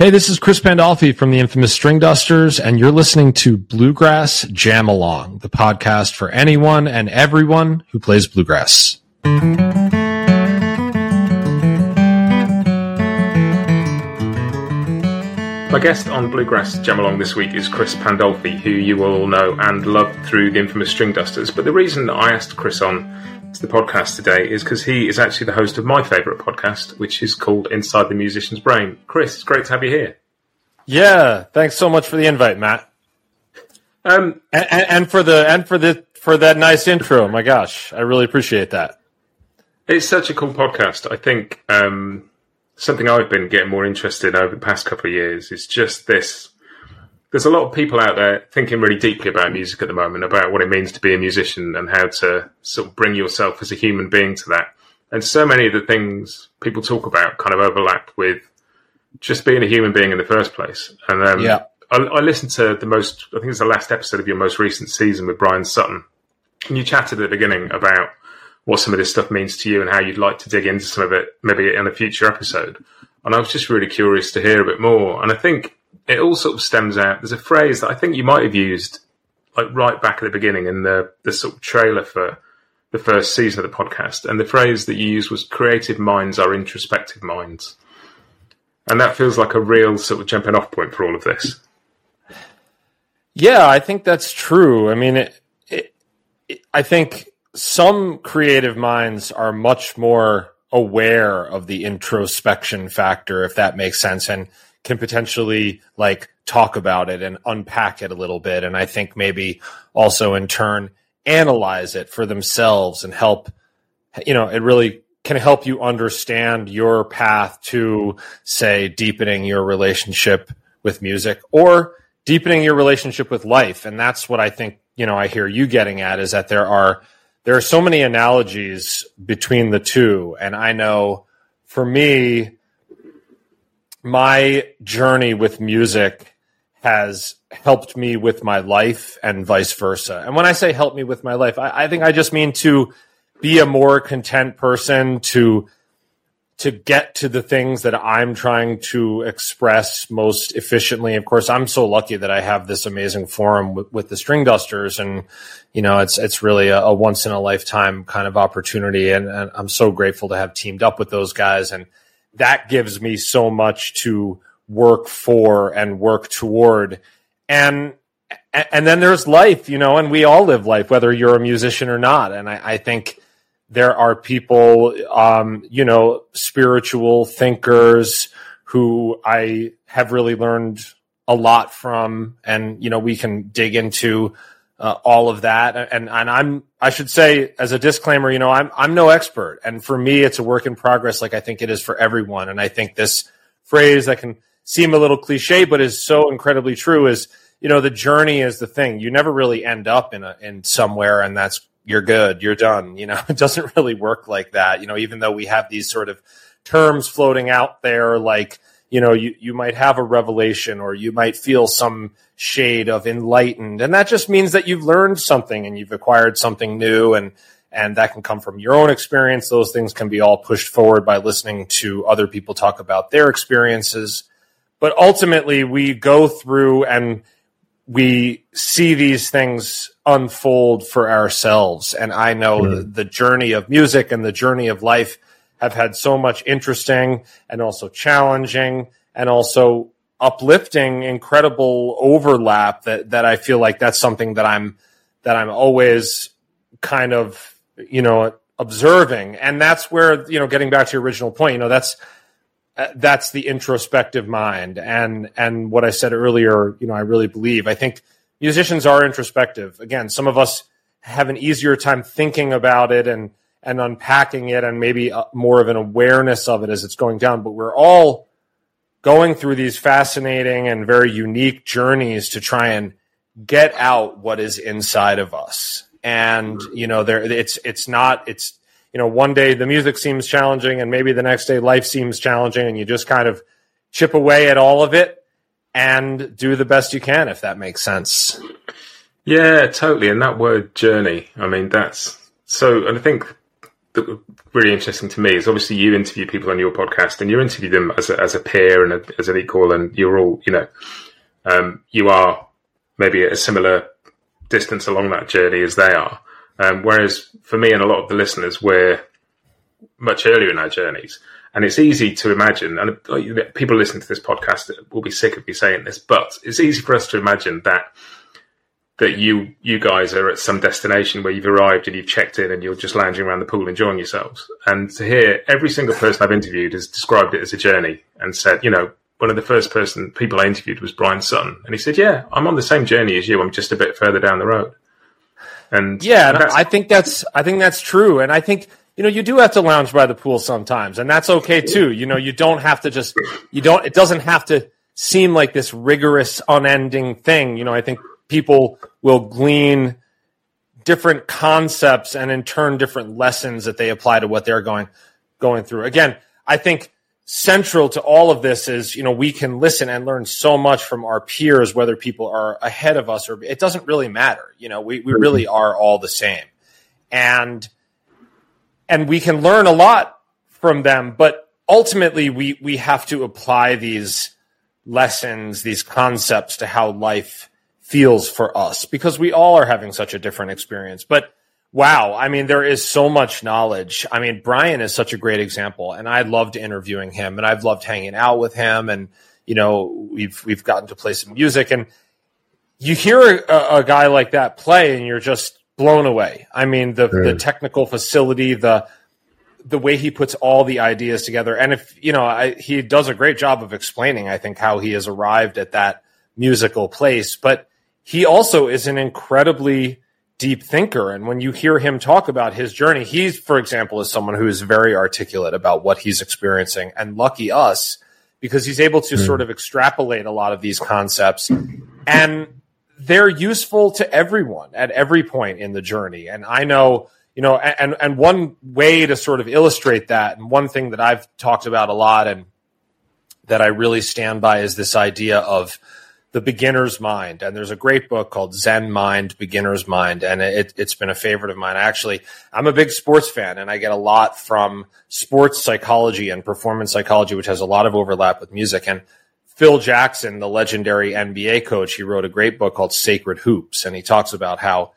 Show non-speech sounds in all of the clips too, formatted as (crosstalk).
Hey, this is Chris Pandolfi from the infamous Stringdusters, and you're listening to Bluegrass Jam Along, the podcast for anyone and everyone who plays bluegrass. My guest on Bluegrass Jam Along this week is Chris Pandolfi, who you all know and love through the infamous Stringdusters. But the reason I asked Chris on to the podcast today is because he is actually the host of my favourite podcast, which is called Inside the Musician's Brain. Chris, it's great to have you here. Yeah, thanks so much for the invite, Matt. Um, and, and, and for the and for the for that nice intro. My gosh, I really appreciate that. It's such a cool podcast. I think um, something I've been getting more interested in over the past couple of years is just this. There's a lot of people out there thinking really deeply about music at the moment, about what it means to be a musician and how to sort of bring yourself as a human being to that. And so many of the things people talk about kind of overlap with just being a human being in the first place. And um, yeah. I, I, listened to the most, I think it's the last episode of your most recent season with Bryan Sutton. And you chatted at the beginning about what some of this stuff means to you and how you'd like to dig into some of it maybe in a future episode. And I was just really curious to hear a bit more. And I think it all sort of stems out. There's a phrase that I think you might have used like right back at the beginning in the, the sort of trailer for the first season of the podcast. And the phrase that you used was creative minds are introspective minds. And that feels like a real sort of jumping off point for all of this. Yeah, I think that's true. I mean, it, it, it, I think some creative minds are much more aware of the introspection factor, if that makes sense, and can potentially like talk about it and unpack it a little bit. And I think maybe also in turn analyze it for themselves and help, you know, it really can help you understand your path to, say, deepening your relationship with music or deepening your relationship with life. And that's what I think, you know, I hear you getting at is that there are there are so many analogies between the two. And I know for me, my journey with music has helped me with my life and vice versa. And when I say help me with my life, I, I think I just mean to be a more content person, to to get to the things that I'm trying to express most efficiently. Of course, I'm so lucky that I have this amazing forum with, with the Stringdusters and, you know, it's, it's really a, a once in a lifetime kind of opportunity. And, and, I'm so grateful to have teamed up with those guys. And that gives me so much to work for and work toward. And, and then there's life, you know, and we all live life, whether you're a musician or not. And I, I think, there are people, um, you know, spiritual thinkers who I have really learned a lot from, and you know, we can dig into uh, all of that. And and I'm I should say as a disclaimer, you know, I'm I'm no expert, and for me, it's a work in progress, like I think it is for everyone. And I think this phrase that can seem a little cliche, but is so incredibly true is you know the journey is the thing. You never really end up in a in somewhere, and that's you're good, you're done. You know, (laughs) it doesn't really work like that. You know, even though we have these sort of terms floating out there, like, you know, you, you might have a revelation or you might feel some shade of enlightened. And that just means that you've learned something and you've acquired something new and, and that can come from your own experience. Those things can be all pushed forward by listening to other people talk about their experiences. But ultimately, we go through and we see these things unfold for ourselves. And I know mm. the, the, journey of music and the journey of life have had so much interesting and also challenging and also uplifting, incredible overlap that, that I feel like that's something that I'm, that I'm always kind of, you know, observing. And that's where, you know, getting back to your original point, you know, that's, uh, that's the introspective mind. And and what i said earlier you know i really believe. I think musicians are introspective. Again some of us have an easier time thinking about it and and unpacking it and maybe uh, more of an awareness of it as it's going down but we're all going through these fascinating and very unique journeys to try and get out what is inside of us. And mm-hmm. you know, there it's it's not it's you know one day the music seems challenging, and maybe the next day life seems challenging, and you just kind of chip away at all of it and do the best you can, if that makes sense. Yeah, totally. And that word journey, I mean, that's so. And I think really interesting to me is obviously you interview people on your podcast and you interview them as a, as a peer and a, as an equal, and you're all, you know, um, you are maybe at a similar distance along that journey as they are. Um, whereas for me and a lot of the listeners, we're much earlier in our journeys. And it's easy to imagine, and people listening to this podcast will be sick of me saying this, but it's easy for us to imagine that that you you guys are at some destination where you've arrived and you've checked in and you're just lounging around the pool enjoying yourselves. And to hear every single person I've interviewed has described it as a journey and said, you know, one of the first person people I interviewed was Bryan Sutton, and he said, "Yeah, I'm on the same journey as you. I'm just a bit further down the road." And yeah, I think that's I think that's true, and I think you know you do have to lounge by the pool sometimes, and that's okay too. You know, you don't have to just you don't. It doesn't have to seem like this rigorous, unending thing. You know, I think people will glean different concepts and in turn different lessons that they apply to what they're going going through. Again, I think central to all of this is you know we can listen and learn so much from our peers whether people are ahead of us or it doesn't really matter. You know we, we mm-hmm. really are all the same. And and we can learn a lot from them but ultimately we we have to apply these lessons these concepts to how life feels for us because we all are having such a different experience. But wow, I mean, there is so much knowledge. I mean, Bryan is such a great example, and I loved interviewing him, and I've loved hanging out with him, and you know, we've we've gotten to play some music, and you hear a, a guy like that play, and you're just blown away. I mean, the the technical facility, the the way he puts all the ideas together, and if you know, I, he does a great job of explaining. I think how he has arrived at that musical place, but he also is an incredibly deep thinker. And when you hear him talk about his journey, he's, for example, is someone who is very articulate about what he's experiencing. And lucky us, because he's able to mm. sort of extrapolate a lot of these concepts. And they're useful to everyone at every point in the journey. And I know, you know, and, and one way to sort of illustrate that, and one thing that I've talked about a lot and that I really stand by is this idea of the beginner's mind. And there's a great book called Zen Mind, Beginner's Mind. And it, has been a favorite of mine. Actually, I'm a big sports fan and I get a lot from sports psychology and performance psychology, which has a lot of overlap with music. And Phil Jackson, the legendary NBA coach, he wrote a great book called Sacred Hoops. And he talks about how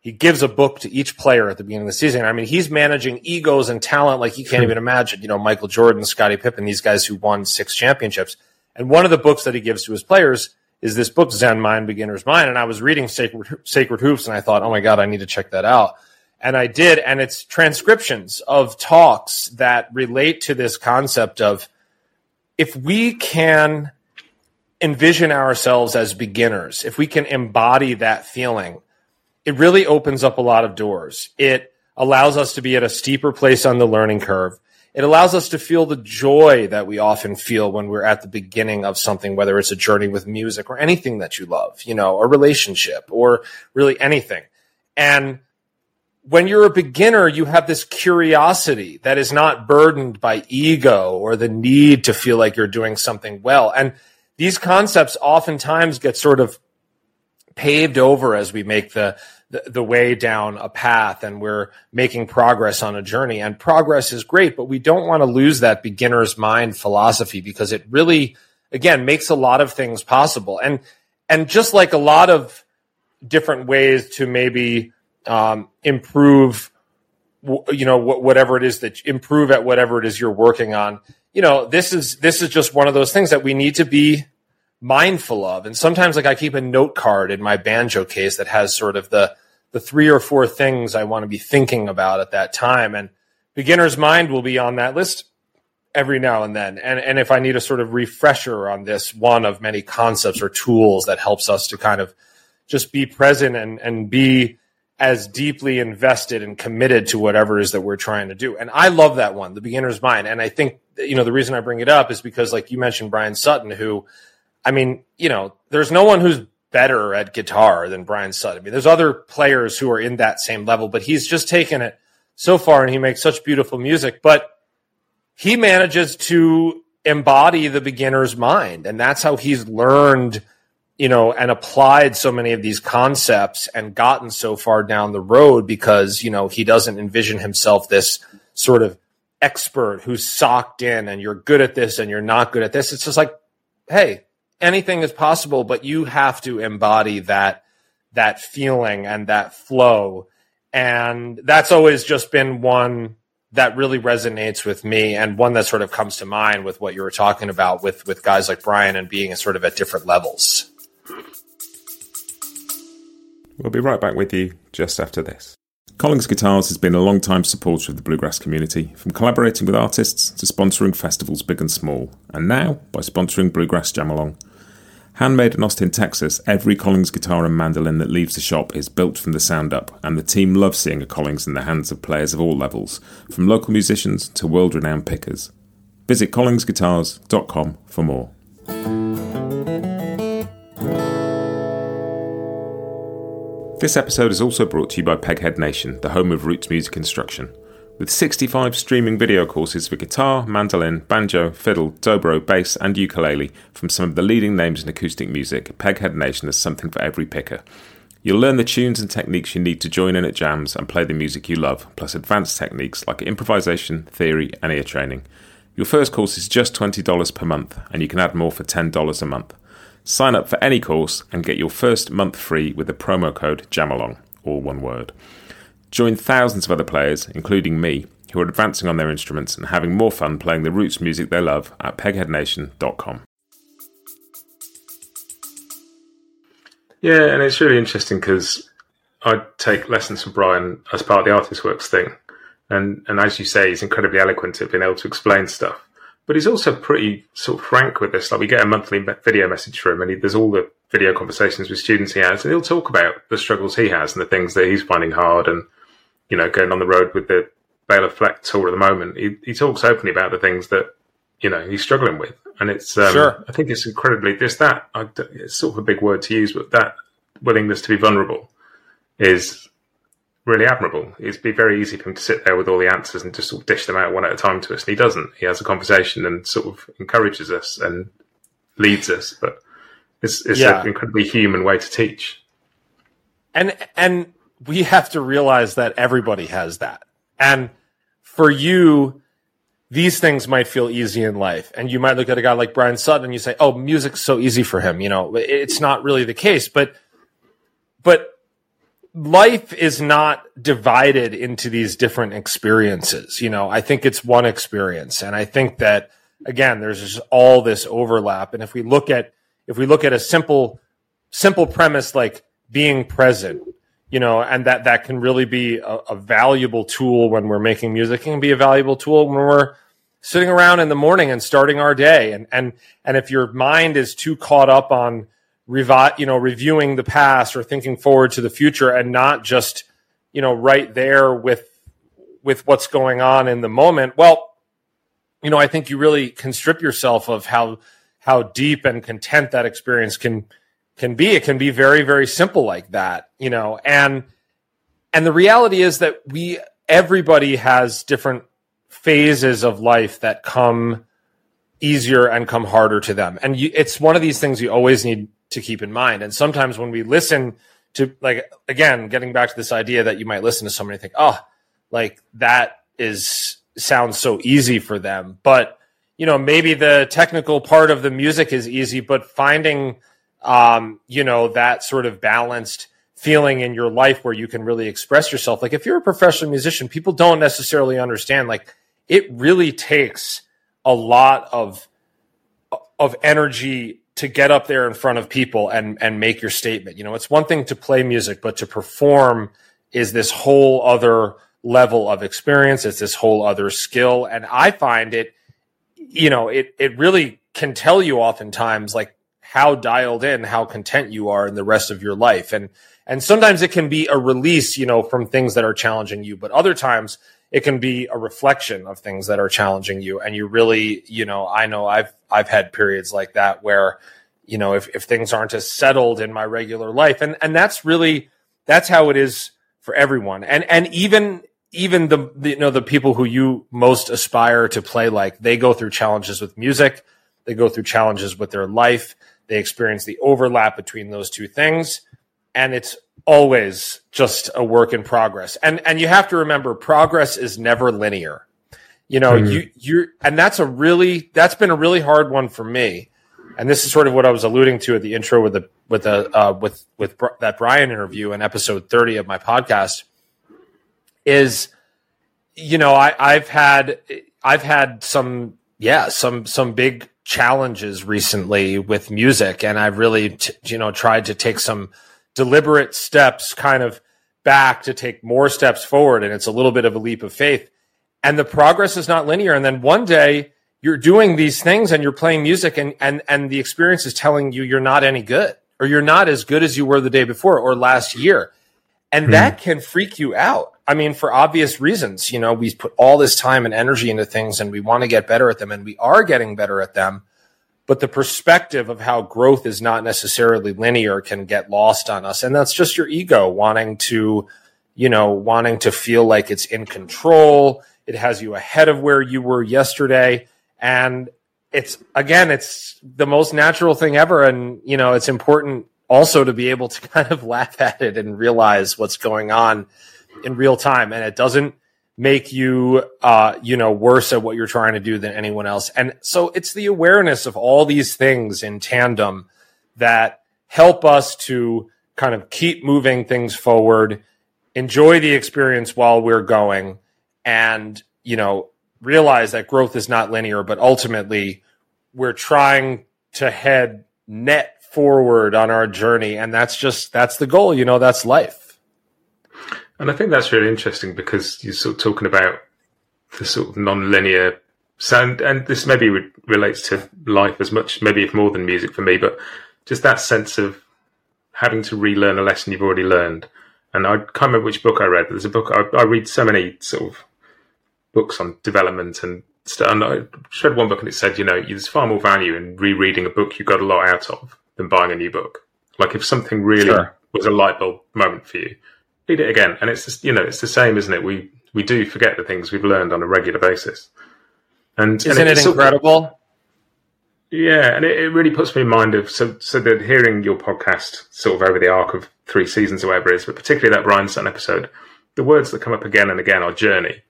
he gives a book to each player at the beginning of the season. I mean, he's managing egos and talent like you can't even imagine. You know, Michael Jordan, Scottie Pippen, these guys who won six championships. And one of the books that he gives to his players is this book Zen Mind Beginner's Mind, and I was reading Sacred Sacred Hoops, and I thought, oh my god, I need to check that out, and I did, and it's transcriptions of talks that relate to this concept of if we can envision ourselves as beginners, if we can embody that feeling, it really opens up a lot of doors. It allows us to be at a steeper place on the learning curve. It allows us to feel the joy that we often feel when we're at the beginning of something, whether it's a journey with music or anything that you love, you know, a relationship or really anything. And when you're a beginner, you have this curiosity that is not burdened by ego or the need to feel like you're doing something well. And these concepts oftentimes get sort of paved over as we make the the, the way down a path and we're making progress on a journey. And progress is great, but we don't want to lose that beginner's mind philosophy because it really, again, makes a lot of things possible. And, and just like a lot of different ways to maybe um, improve, you know, whatever it is that improve at whatever it is you're working on. You know, this is this is just one of those things that we need to be mindful of. And sometimes like I keep a note card in my banjo case that has sort of the the three or four things I want to be thinking about at that time. And beginner's mind will be on that list every now and then. And and if I need a sort of refresher on this one of many concepts or tools that helps us to kind of just be present and and be as deeply invested and committed to whatever it is that we're trying to do. And I love that one, the beginner's mind. And I think, you know, the reason I bring it up is because, like you mentioned, Bryan Sutton, who, I mean, you know, there's no one who's better at guitar than Bryan Sutton. I mean, there's other players who are in that same level, but he's just taken it so far and he makes such beautiful music. But he manages to embody the beginner's mind. And that's how he's learned you know, and applied so many of these concepts and gotten so far down the road because, you know, he doesn't envision himself this sort of expert who's socked in and you're good at this and you're not good at this. It's just like, hey, anything is possible, but you have to embody that that feeling and that flow. And that's always just been one that really resonates with me and one that sort of comes to mind with what you were talking about with with guys like Bryan and being sort of at different levels. We'll be right back with you just after this. Collings Guitars has been a long time supporter of the bluegrass community, from collaborating with artists to sponsoring festivals big and small, and now by sponsoring Bluegrass Jam Along. Handmade in Austin, Texas, every Collings guitar and mandolin that leaves the shop is built from the sound up, and the team loves seeing a Collings in the hands of players of all levels, from local musicians to world renowned pickers. Visit collingsguitars.com for more. This episode is also brought to you by Peghead Nation, the home of roots music instruction. With 65 streaming video courses for guitar, mandolin, banjo, fiddle, dobro, bass, and ukulele from some of the leading names in acoustic music, Peghead Nation has something for every picker. You'll learn the tunes and techniques you need to join in at jams and play the music you love, plus advanced techniques like improvisation, theory, and ear training. Your first course is just $20 per month, and you can add more for $10 a month. Sign up for any course and get your first month free with the promo code JAMALONG, all one word. Join thousands of other players, including me, who are advancing on their instruments and having more fun playing the roots music they love at pegheadnation.com. Yeah, and it's really interesting because I take lessons from Bryan as part of the ArtistWorks thing. And, and as you say, he's incredibly eloquent at being able to explain stuff but he's also pretty sort of frank with this. Like we get a monthly video message from him, and he, there's all the video conversations with students he has, and he'll talk about the struggles he has and the things that he's finding hard, and you know, going on the road with the Bela Fleck tour at the moment. He, he talks openly about the things that you know he's struggling with, and it's um, sure. I think it's incredibly just that. I, it's sort of a big word to use, but that willingness to be vulnerable is really admirable. It'd be very easy for him to sit there with all the answers and just sort of dish them out one at a time to us. And he doesn't. He has a conversation and sort of encourages us and leads us. But it's, it's yeah. an incredibly human way to teach. And and we have to realize that everybody has that. And for you, these things might feel easy in life. And you might look at a guy like Bryan Sutton and you say, Oh, music's so easy for him. You know, it's not really the case. But but life is not divided into these different experiences. You know, I think it's one experience. And I think that again, there's just all this overlap. And if we look at if we look at a simple simple premise like being present, you know, and that that can really be a, a valuable tool when we're making music, it can be a valuable tool when we're sitting around in the morning and starting our day. And and and if your mind is too caught up on revi- you know, reviewing the past or thinking forward to the future and not just, you know, right there with with what's going on in the moment. Well, you know, I think you really can strip yourself of how how deep and content that experience can can be. It can be very, very simple like that, you know, and and the reality is that we everybody has different phases of life that come easier and come harder to them. And you, it's one of these things you always need to keep in mind. And sometimes when we listen to like again, getting back to this idea that you might listen to somebody and think, oh, like that is sounds so easy for them. But you know, maybe the technical part of the music is easy, but finding um, you know, that sort of balanced feeling in your life where you can really express yourself. Like if you're a professional musician, people don't necessarily understand like it really takes a lot of of energy to get up there in front of people and and make your statement. You know, it's one thing to play music, but to perform is this whole other level of experience. It's this whole other skill, and I find it, you know, it it really can tell you oftentimes like how dialed in, how content you are in the rest of your life. And and sometimes it can be a release, you know, from things that are challenging you, but other times it can be a reflection of things that are challenging you. And you really, you know, I know I've I've had periods like that where, you know, if, if things aren't as settled in my regular life. And and that's really that's how it is for everyone. And and even even the, the, you know the people who you most aspire to play like they go through challenges with music they go through challenges with their life they experience the overlap between those two things and it's always just a work in progress. And and you have to remember progress is never linear. You know mm-hmm. you you and that's a really that's been a really hard one for me. And this is sort of what I was alluding to at the intro with the with the uh, with with that Bryan interview in episode 30 of my podcast is you know I, I've had I've had some yeah some some big challenges recently with music. And I've really t- you know tried to take some deliberate steps kind of back to take more steps forward and it's a little bit of a leap of faith and the progress is not linear and then one day you're doing these things and you're playing music and and and the experience is telling you you're not any good or you're not as good as you were the day before or last year and mm. that can freak you out. I mean, for obvious reasons, you know, we put all this time and energy into things and we want to get better at them and we are getting better at them. But the perspective of how growth is not necessarily linear can get lost on us. And that's just your ego wanting to, you know, wanting to feel like it's in control. It has you ahead of where you were yesterday. And it's, again, it's the most natural thing ever. And, you know, it's important also to be able to (laughs) kind of laugh at it and realize what's going on in real time. And it doesn't make you, uh, you know, worse at what you're trying to do than anyone else. And so it's the awareness of all these things in tandem that help us to kind of keep moving things forward, enjoy the experience while we're going and, you know, realize that growth is not linear, but ultimately we're trying to head net forward on our journey and that's just that's the goal you know that's life and i think that's really interesting because you're sort of talking about the sort of non-linear sound and this maybe relates to life as much maybe if more than music for me but just that sense of having to relearn a lesson you've already learned and i can't remember which book i read but there's a book I, I read so many sort of books on development and stuff and i read one book and it said you know there's far more value in rereading a book you got a lot out of than buying a new book. Like if something really sure. was a light bulb moment for you, read it again. And it's just, you know, it's the same, isn't it? We we do forget the things we've learned on a regular basis. And isn't and it, it incredible? Yeah, and it, it, really puts me in mind of so so that hearing your podcast sort of over the arc of three seasons or whatever it is, but particularly that Bryan Sutton episode, the words that come up again and again are journey,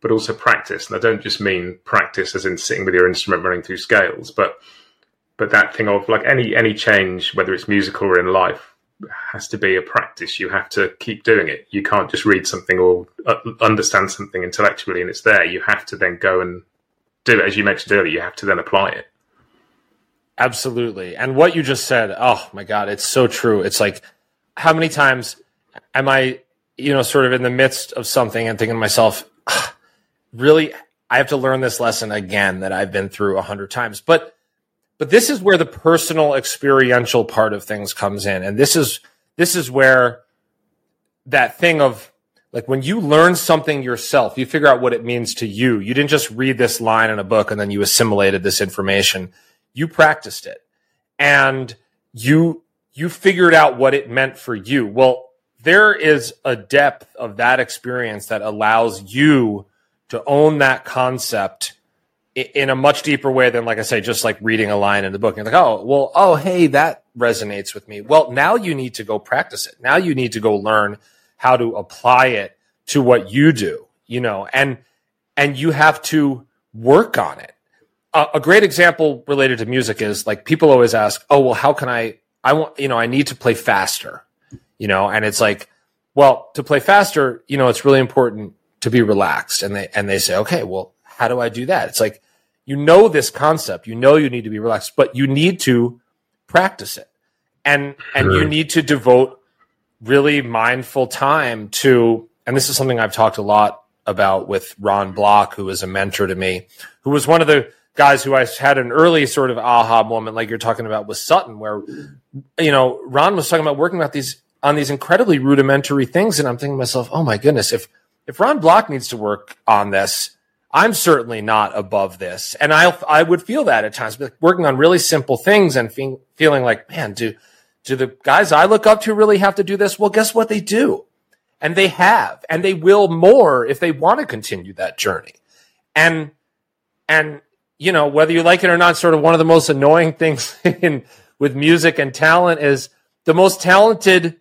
but also practice. And I don't just mean practice as in sitting with your instrument running through scales, but but that thing of like any any change, whether it's musical or in life, has to be a practice. You have to keep doing it. You can't just read something or uh, understand something intellectually and it's there. You have to then go and do it. As you mentioned earlier, you have to then apply it. Absolutely. And what you just said, oh my God, it's so true. It's like, how many times am I, you know, sort of in the midst of something and thinking to myself, really, I have to learn this lesson again that I've been through a hundred times. But but this is where the personal experiential part of things comes in. And this is, this is where that thing of like when you learn something yourself, you figure out what it means to you. You didn't just read this line in a book and then you assimilated this information. You practiced it and you, you figured out what it meant for you. Well, there is a depth of that experience that allows you to own that concept in a much deeper way than, like I say, just like reading a line in the book. You're like, oh, well, oh, hey, that resonates with me. Well, now you need to go practice it. Now you need to go learn how to apply it to what you do, you know, and, and you have to work on it. A great example related to music is like people always ask, oh, well, how can I, I want, you know, I need to play faster, you know, and it's like, well, to play faster, you know, it's really important to be relaxed. And they, and they say, okay, well, how do I do that? It's like, you know this concept, you know you need to be relaxed, but you need to practice it. And, and you need to devote really mindful time to, and this is something I've talked a lot about with Ron Block, who is a mentor to me, who was one of the, guys who I had an early sort of aha moment, like you're talking about with Sutton, where you know Ron was talking about working about these on these incredibly rudimentary things, and I'm thinking to myself, oh my goodness, if if Ron Block needs to work on this, I'm certainly not above this, and I I would feel that at times, but working on really simple things and fe- feeling like, man, do do the guys I look up to really have to do this? Well, guess what they do, and they have, and they will more if they want to continue that journey, and and you know whether you like it or not, sort of one of the most annoying (laughs) things in with music and talent is the most talented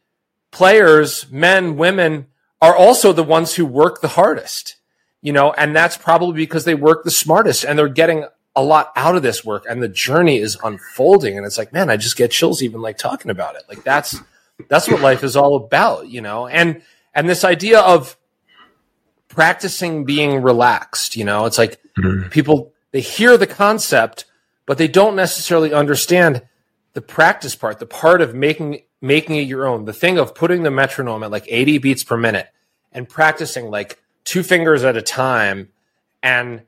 players, men, women, are also the ones who work the hardest, you know, and that's probably because they work the smartest and they're getting a lot out of this work and the journey is unfolding. And it's like, man, I just get chills even like talking about it. Like that's, that's what life is all about, you know, and, and this idea of practicing being relaxed, you know, it's like mm-hmm. people, they hear the concept, but they don't necessarily understand the practice part, the part of making making it your own, the thing of putting the metronome at like 80 beats per minute and practicing like two fingers at a time and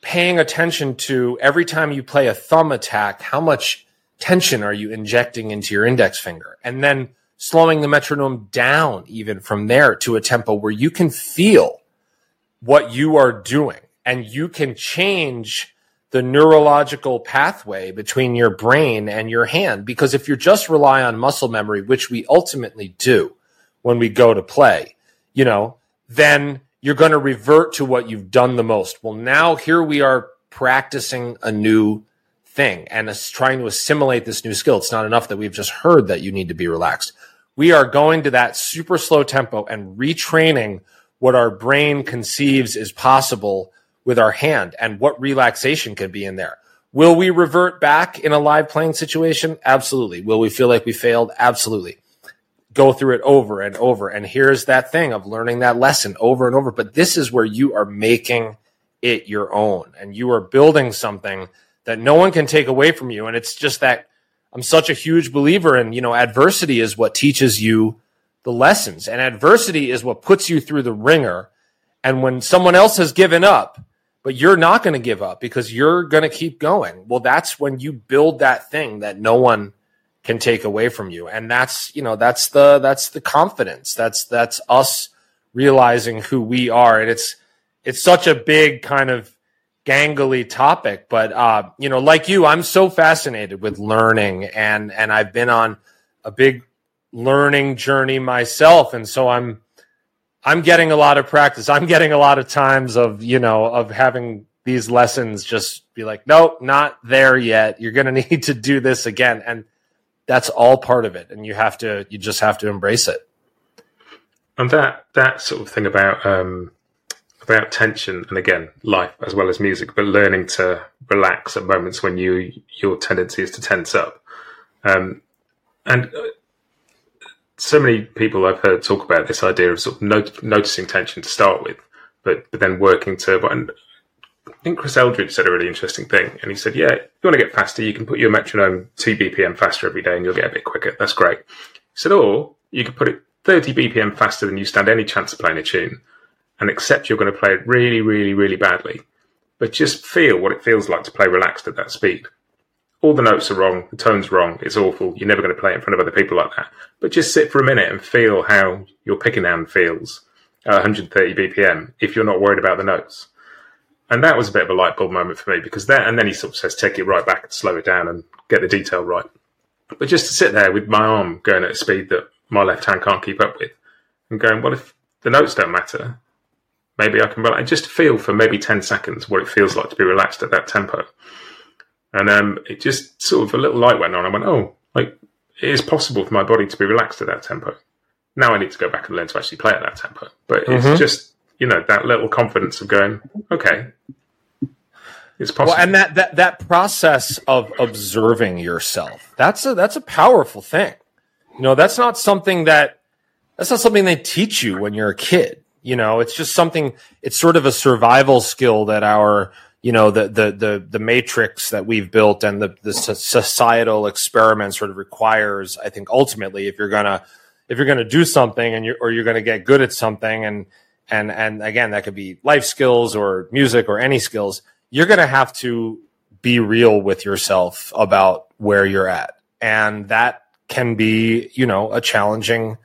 paying attention to every time you play a thumb attack, how much tension are you injecting into your index finger? And then slowing the metronome down even from there to a tempo where you can feel what you are doing and you can change the neurological pathway between your brain and your hand. Because if you just rely on muscle memory, which we ultimately do when we go to play, you know, then you're going to revert to what you've done the most. Well, now here we are practicing a new thing and trying to assimilate this new skill. It's not enough that we've just heard that you need to be relaxed. We are going to that super slow tempo and retraining what our brain conceives is possible with our hand and what relaxation can be in there. Will we revert back in a live playing situation? Absolutely. Will we feel like we failed? Absolutely. Go through it over and over. And here's that thing of learning that lesson over and over. But this is where you are making it your own and you are building something that no one can take away from you. And it's just that I'm such a huge believer in, you know, adversity is what teaches you the lessons and adversity is what puts you through the ringer. And when someone else has given up, but you're not going to give up because you're going to keep going. Well, that's when you build that thing that no one can take away from you. And that's, you know, that's the, that's the confidence. That's, that's us realizing who we are. And it's, it's such a big kind of gangly topic, but, uh, you know, like you, I'm so fascinated with learning and, and I've been on a big learning journey myself. And so I'm, I'm getting a lot of practice. I'm getting a lot of times of, you know, of having these lessons just be like, nope, not there yet. You're going (laughs) to need to do this again. And that's all part of it. And you have to, you just have to embrace it. And that, that sort of thing about, um, about tension and again, life as well as music, but learning to relax at moments when you, your tendency is to tense up. Um, and so many people I've heard talk about this idea of sort of not- noticing tension to start with, but, but then working to. And I think Chris Eldridge said a really interesting thing, and he said, "Yeah, if you want to get faster, you can put your metronome two BPM faster every day, and you'll get a bit quicker. That's great." He said, "Or you could put it 30 BPM faster than you stand any chance of playing a tune, and accept you're going to play it really, really, really badly, but just feel what it feels like to play relaxed at that speed." all the notes are wrong, the tone's wrong, it's awful, you're never going to play it in front of other people like that. But just sit for a minute and feel how your picking hand feels at 130 BPM if you're not worried about the notes. And that was a bit of a light bulb moment for me because then, and then he sort of says, take it right back and slow it down and get the detail right. But just to sit there with my arm going at a speed that my left hand can't keep up with and going, well, if the notes don't matter, maybe I can relax. Just feel for maybe 10 seconds what it feels like to be relaxed at that tempo. And um, it just sort of a little light went on. I went, oh, like it is possible for my body to be relaxed at that tempo. Now I need to go back and learn to actually play at that tempo. But it's mm-hmm. just you know that little confidence of going, okay, it's possible. Well, and that that that process of observing yourself that's a that's a powerful thing. You know, that's not something that that's not something they teach you when you're a kid. You know, it's just something. It's sort of a survival skill that our you know the the the the matrix that we've built and the the societal experiment sort of requires i think ultimately if you're gonna if you're gonna do something and you or you're gonna get good at something and and and again that could be life skills or music or any skills you're gonna have to be real with yourself about where you're at. And that can be, you know, a challenging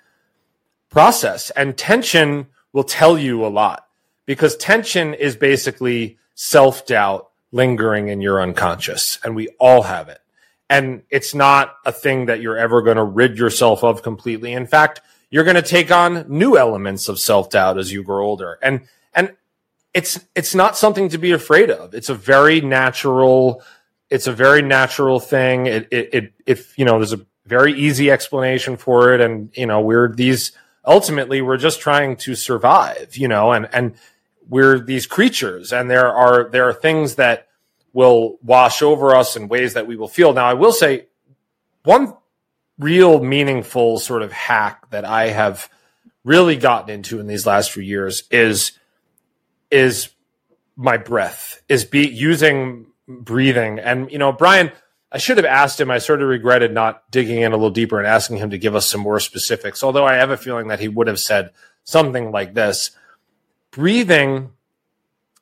process. And tension will tell you a lot because tension is basically self doubt lingering in your unconscious. And we all have it. And it's not a thing that you're ever going to rid yourself of completely. In fact, you're going to take on new elements of self doubt as you grow older. And, and it's, it's not something to be afraid of. It's a very natural, it's a very natural thing. It, it, it if, you know, there's a very easy explanation for it. And, you know, we're these, ultimately we're just trying to survive, you know, and, and we're these creatures and there are, there are things that will wash over us in ways that we will feel. Now, I will say one real meaningful sort of hack that I have really gotten into in these last few years is, is my breath is be using breathing. And, you know, Bryan, I should have asked him. I sort of regretted not digging in a little deeper and asking him to give us some more specifics, although I have a feeling that he would have said something like this. Breathing,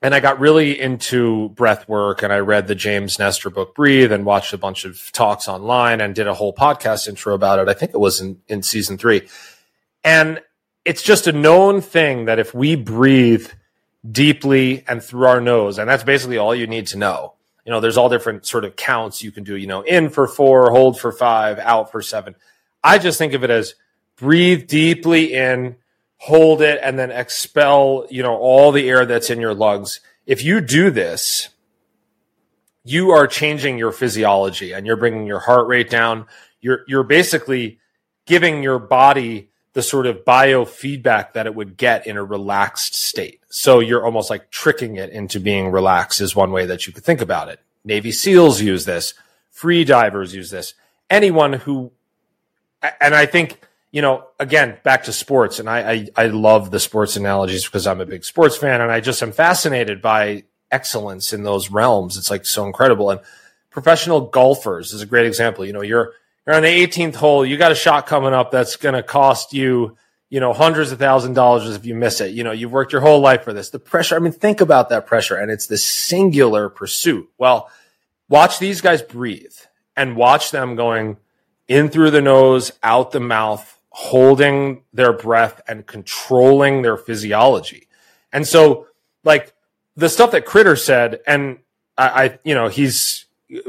and I got really into breath work and I read the James Nestor book, Breathe, and watched a bunch of talks online and did a whole podcast intro about it. I think it was in, in season three. And it's just a known thing that if we breathe deeply and through our nose, and that's basically all you need to know you know, there's all different sort of counts you can do, you know, in for four, hold for five, out for seven. I just think of it as breathe deeply in, hold it, and then expel, you know, all the air that's in your lungs. If you do this, you are changing your physiology and you're bringing your heart rate down. You're, you're basically giving your body the sort of biofeedback that it would get in a relaxed state. So you're almost like tricking it into being relaxed is one way that you could think about it. Navy SEALs use this. Free divers use this. Anyone who, and I think, you know, again, back to sports, and I, I, I love the sports analogies because I'm a big sports fan and I just am fascinated by excellence in those realms. It's like so incredible. And professional golfers is a great example. You know, you're, you're on the 18th hole. You got a shot coming up that's going to cost you, you know, hundreds of thousand dollars if you miss it. You know, you've worked your whole life for this. The pressure. I mean, think about that pressure, and it's this singular pursuit. Well, watch these guys breathe and watch them going in through the nose, out the mouth, holding their breath and controlling their physiology. And so, like the stuff that Critter said, and I, I you know, he's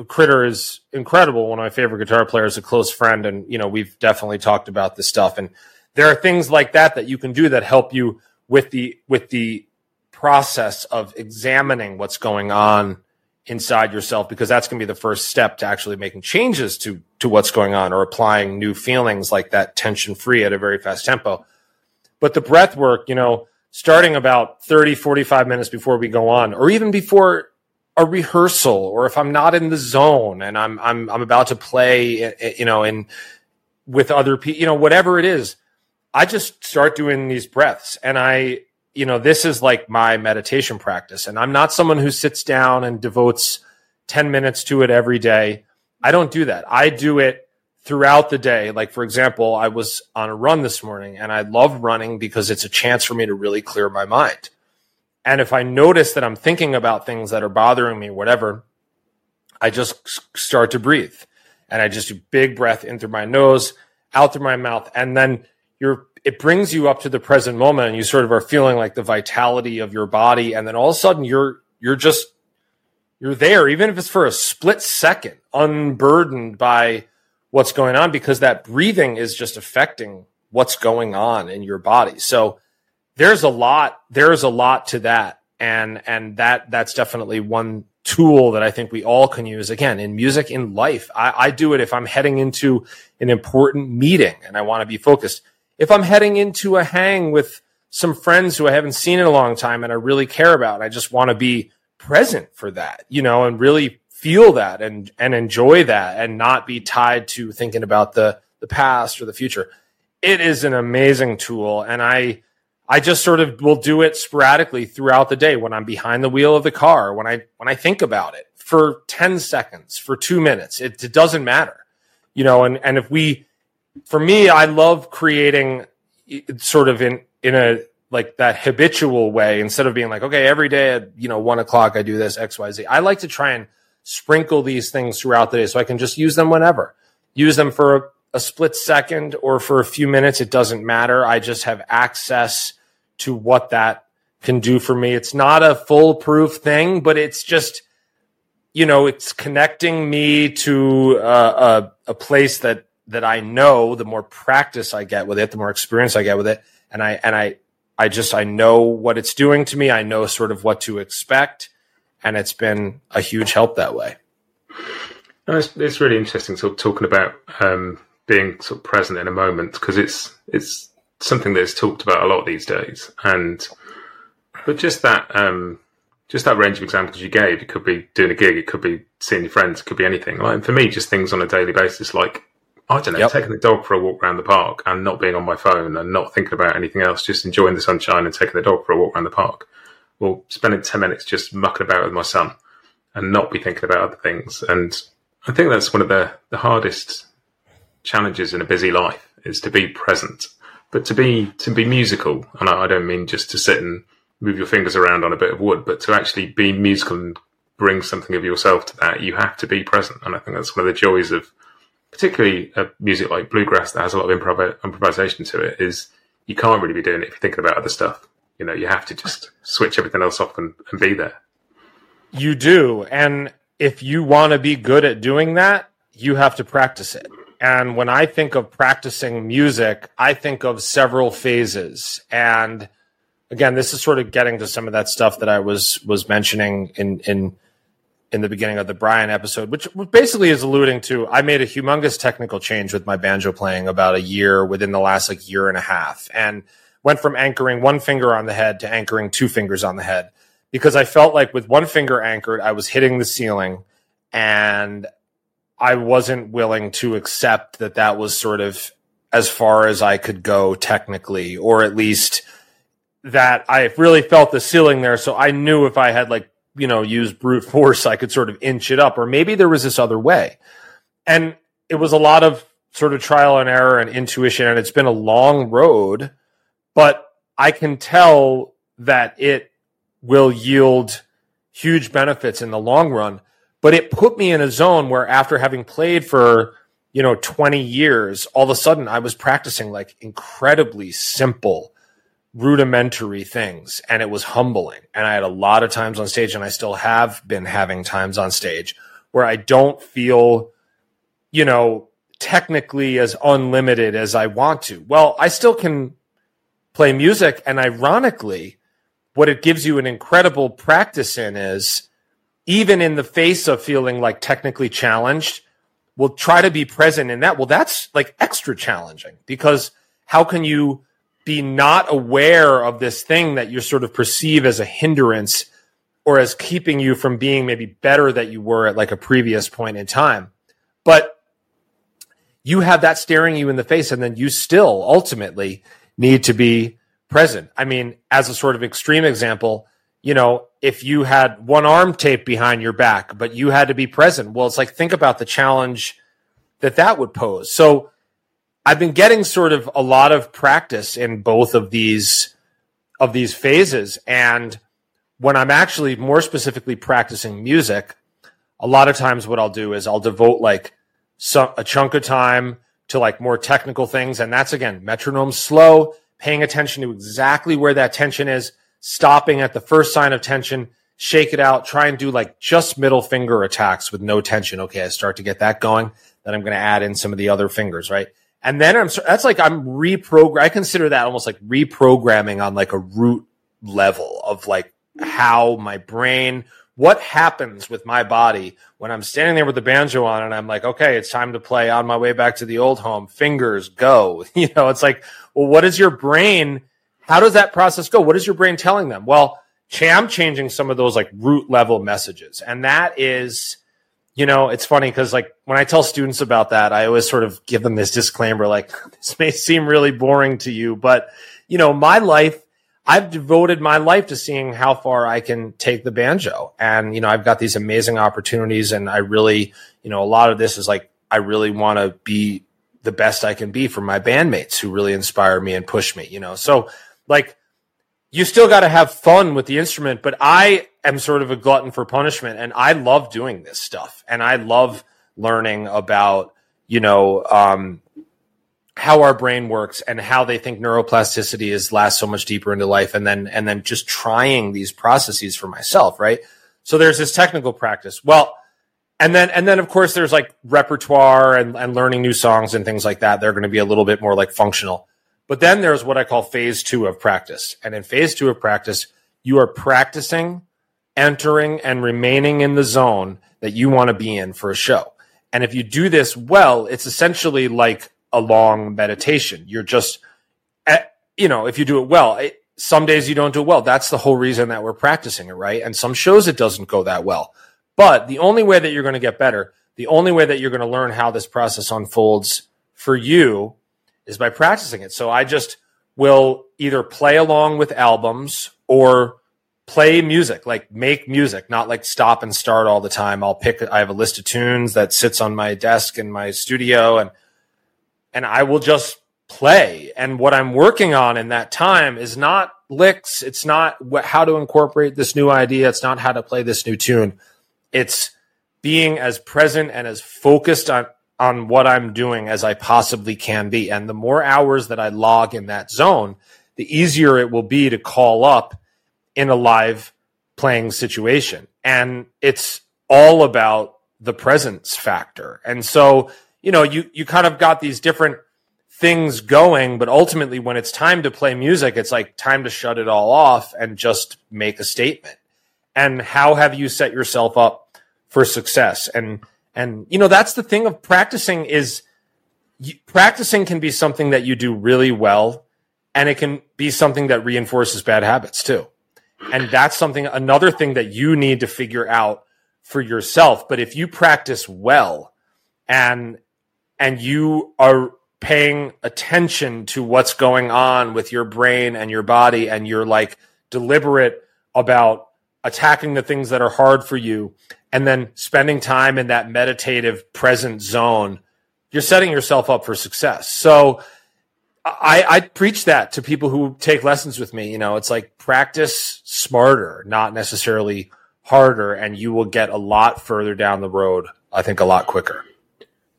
Critter is incredible. One of my favorite guitar players, a close friend, and you know we've definitely talked about this stuff. And there are things like that that you can do that help you with the with the process of examining what's going on inside yourself, because that's going to be the first step to actually making changes to to what's going on or applying new feelings like that tension free at a very fast tempo. But the breath work, you know, starting about 30, 45 minutes before we go on, or even before a rehearsal or if I'm not in the zone and I'm I'm I'm about to play eh, you know in with other people you know whatever it is I just start doing these breaths. And I you know this is like my meditation practice. And I'm not someone who sits down and devotes 10 minutes to it every day I don't do that I do it throughout the day like for example I was on a run this morning and I love running because it's a chance for me to really clear my mind and if I notice that I'm thinking about things that are bothering me, whatever, I just start to breathe and I just do big breath in through my nose, out through my mouth. And then you're, it brings you up to the present moment and you sort of are feeling like the vitality of your body. And then all of a sudden you're, you're just, you're there, even if it's for a split second, unburdened by what's going on because that breathing is just affecting what's going on in your body. So, there's a lot there's a lot to that and and that that's definitely one tool that I think we all can use again in music in life. I, I do it if I'm heading into an important meeting and I want to be focused. If I'm heading into a hang with some friends who I haven't seen in a long time and I really care about, I just want to be present for that, you know, and really feel that and and enjoy that and not be tied to thinking about the the past or the future. It is an amazing tool and I I just sort of will do it sporadically throughout the day when I'm behind the wheel of the car, when I when I think about it for 10 seconds, for 2 minutes. It, it doesn't matter. You know, and and if we for me, I love creating sort of in in a like that habitual way instead of being like, okay, every day at you know one o'clock I do this X Y Z. I like to try and sprinkle these things throughout the day so I can just use them whenever. Use them for a, split second or for a few minutes. It doesn't matter. I just have access to what that can do for me. It's not a foolproof thing, but it's just, you know, it's connecting me to uh, a, a place that that I know. The more practice I get with it, the more experience I get with it, and I and I I just I know what it's doing to me. I know sort of what to expect, and it's been a huge help that way. it's, it's really interesting sort of talking about um, being sort of present in a moment because it's it's something that's talked about a lot these days, and but just that um, just that range of examples you gave, it could be doing a gig, it could be seeing your friends, it could be anything. Like for me, just things on a daily basis, like I don't know, yep. taking the dog for a walk around the park and not being on my phone and not thinking about anything else, just enjoying the sunshine and taking the dog for a walk around the park, or spending ten minutes just mucking about with my son and not be thinking about other things. And I think that's one of the the hardest challenges in a busy life is to be present, but to be to be musical. And I, I don't mean just to sit and move your fingers around on a bit of wood, but to actually be musical and bring something of yourself to that, you have to be present. And I think that's one of the joys of particularly a music like bluegrass that has a lot of improv- improvisation to it is you can't really be doing it if you're thinking about other stuff. You know, you have to just switch everything else off and, and be there. You do. And if you want to be good at doing that, you have to practice it. And when I think of practicing music, I think of several phases. And again, this is sort of getting to some of that stuff that I was was mentioning in in in the beginning of the Bryan episode, which basically is alluding to I made a humongous technical change with my banjo playing about a year within the last like year and a half, and went from anchoring one finger on the head to anchoring two fingers on the head because I felt like with one finger anchored, I was hitting the ceiling, and I wasn't willing to accept that that was sort of as far as I could go technically, or at least that I really felt the ceiling there. So I knew if I had like, you know, use brute force, I could sort of inch it up, or maybe there was this other way. And it was a lot of sort of trial and error and intuition. And it's been a long road, but I can tell that it will yield huge benefits in the long run. But it put me in a zone where after having played for, you know, 20 years, all of a sudden I was practicing like incredibly simple rudimentary things and it was humbling. And I had a lot of times on stage and I still have been having times on stage where I don't feel, you know, technically as unlimited as I want to. Well, I still can play music and ironically, what it gives you an incredible practice in is even in the face of feeling like technically challenged, we'll try to be present in that. Well, that's like extra challenging because how can you be not aware of this thing that you sort of perceive as a hindrance or as keeping you from being maybe better that you were at like a previous point in time. But you have that staring you in the face, and then you still ultimately need to be present. I mean, as a sort of extreme example, you know, if you had one arm taped behind your back, but you had to be present, well, it's like think about the challenge that that would pose. So, I've been getting sort of a lot of practice in both of these of these phases and when I'm actually more specifically practicing music, a lot of times what I'll do is I'll devote like some, a chunk of time to like more technical things and that's again metronome slow, paying attention to exactly where that tension is, stopping at the first sign of tension, shake it out, try and do like just middle finger attacks with no tension. Okay, I start to get that going, then I'm going to add in some of the other fingers, right? And then I'm that's like I'm reprogram. I consider that almost like reprogramming on like a root level of like how my brain, what happens with my body when I'm standing there with the banjo on and I'm like, okay, it's time to play on my way back to the old home. Fingers go. (laughs) You know, it's like, well, what is your brain? How does that process go? What is your brain telling them? Well, I'm changing some of those like root level messages. And that is you know, it's funny because like when I tell students about that, I always sort of give them this disclaimer, like (laughs) this may seem really boring to you, but you know, my life, I've devoted my life to seeing how far I can take the banjo. And, you know, I've got these amazing opportunities and I really, you know, a lot of this is like, I really want to be the best I can be for my bandmates who really inspire me and push me, you know? So like, you still got to have fun with the instrument, but I am sort of a glutton for punishment and I love doing this stuff and I love learning about, you know, um, how our brain works and how they think neuroplasticity is lasts so much deeper into life and then and then just trying these processes for myself right? So there's this technical practice. Well and then and then of course there's like repertoire and, and learning new songs and things like that. They're going to be a little bit more like functional but then there's what i call phase two of practice and in phase two of practice you are practicing entering and remaining in the zone that you want to be in for a show and if you do this well it's essentially like a long meditation. You're just, eh, you know, if you do it well, it, some days you don't do it well. That's the whole reason that we're practicing it, right? And some shows it doesn't go that well. But the only way that you're going to get better, the only way that you're going to learn how this process unfolds for you is by practicing it. So I just will either play along with albums or play music, like make music, not like stop and start all the time. I'll pick, I have a list of tunes that sits on my desk in my studio and and I will just play. And what I'm working on in that time is not licks. It's not how to incorporate this new idea. It's not how to play this new tune. It's being as present and as focused on, on what I'm doing as I possibly can be. And the more hours that I log in that zone, the easier it will be to call up in a live playing situation. And it's all about the presence factor. And so you know, you you kind of got these different things going, but ultimately when it's time to play music, it's like time to shut it all off and just make a statement. And how have you set yourself up for success? And and you know, that's the thing of practicing is you, practicing can be something that you do really well and it can be something that reinforces bad habits too. And that's something another thing that you need to figure out for yourself. But if you practice well and and you are paying attention to what's going on with your brain and your body and you're like deliberate about attacking the things that are hard for you and then spending time in that meditative present zone you're setting yourself up for success so I, I preach that to people who take lessons with me you know it's like practice smarter not necessarily harder and you will get a lot further down the road i think a lot quicker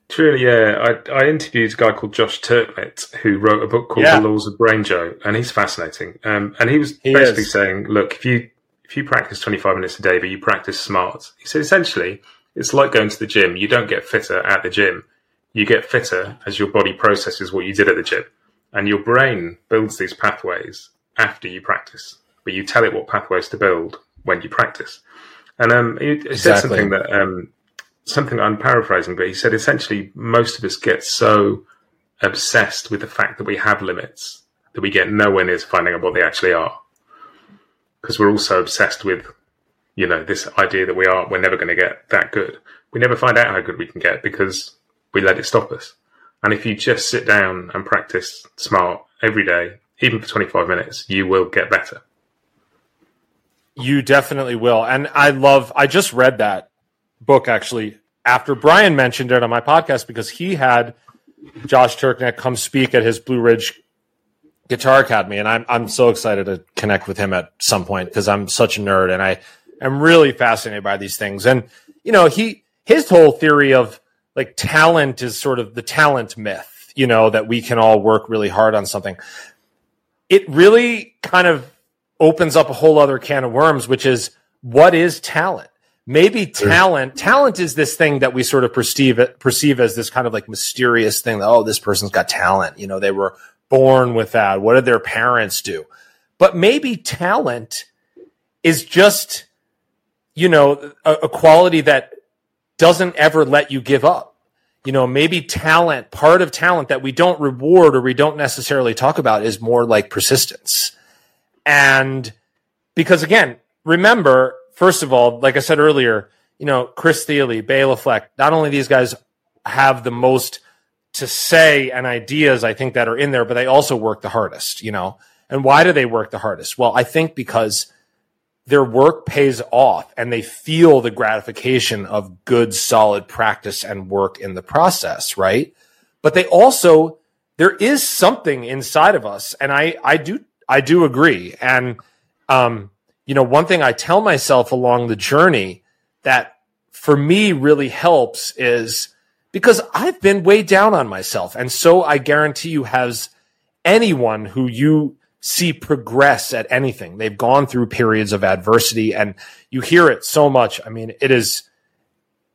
Truly, yeah. I, I interviewed a guy called Josh Turknett who wrote a book called yeah. The Laws of Brainjo, and he's fascinating. Um, and he was he basically is. saying, look, if you if you practice 25 minutes a day, but you practice smart, he said essentially it's like going to the gym. You don't get fitter at the gym. You get fitter as your body processes what you did at the gym. And your brain builds these pathways after you practice, but you tell it what pathways to build when you practice. And um, he, he exactly. said something that um, something I'm paraphrasing, but he said essentially most of us get so obsessed with the fact that we have limits that we get nowhere near finding out what they actually are. Because we're also obsessed with, you know, this idea that we are we're never going to get that good. We never find out how good we can get because we let it stop us. And if you just sit down and practice smart every day, even for 25 minutes, you will get better. You definitely will. And I love, I just read that book actually after Bryan mentioned it on my podcast because he had Josh Turknett come speak at his Blue Ridge Guitar Academy, and I'm I'm so excited to connect with him at some point because I'm such a nerd and I am really fascinated by these things. And you know, he his whole theory of like talent is sort of the talent myth, you know, that we can all work really hard on something. It really kind of opens up a whole other can of worms, which is what is talent? maybe talent talent is this thing that we sort of perceive it perceive as this kind of like mysterious thing that oh this person's got talent you know they were born with that? What did their parents do? But maybe talent is just you know a, a quality that doesn't ever let you give up. You know maybe talent part of talent that we don't reward or we don't necessarily talk about is more like persistence. And because again remember first of all, like I said earlier, you know, Chris Thile, Bela Fleck, not only these guys have the most to say and ideas I think that are in there, but they also work the hardest, you know. And why do they work the hardest? Well, I think because their work pays off and they feel the gratification of good, solid practice and work in the process, right? But they also, there is something inside of us. And I, I do, I do agree. And, um, you know, one thing I tell myself along the journey that for me really helps is because I've been way down on myself. And so I guarantee you has anyone who you see progress at anything. They've gone through periods of adversity and you hear it so much. I mean, it is,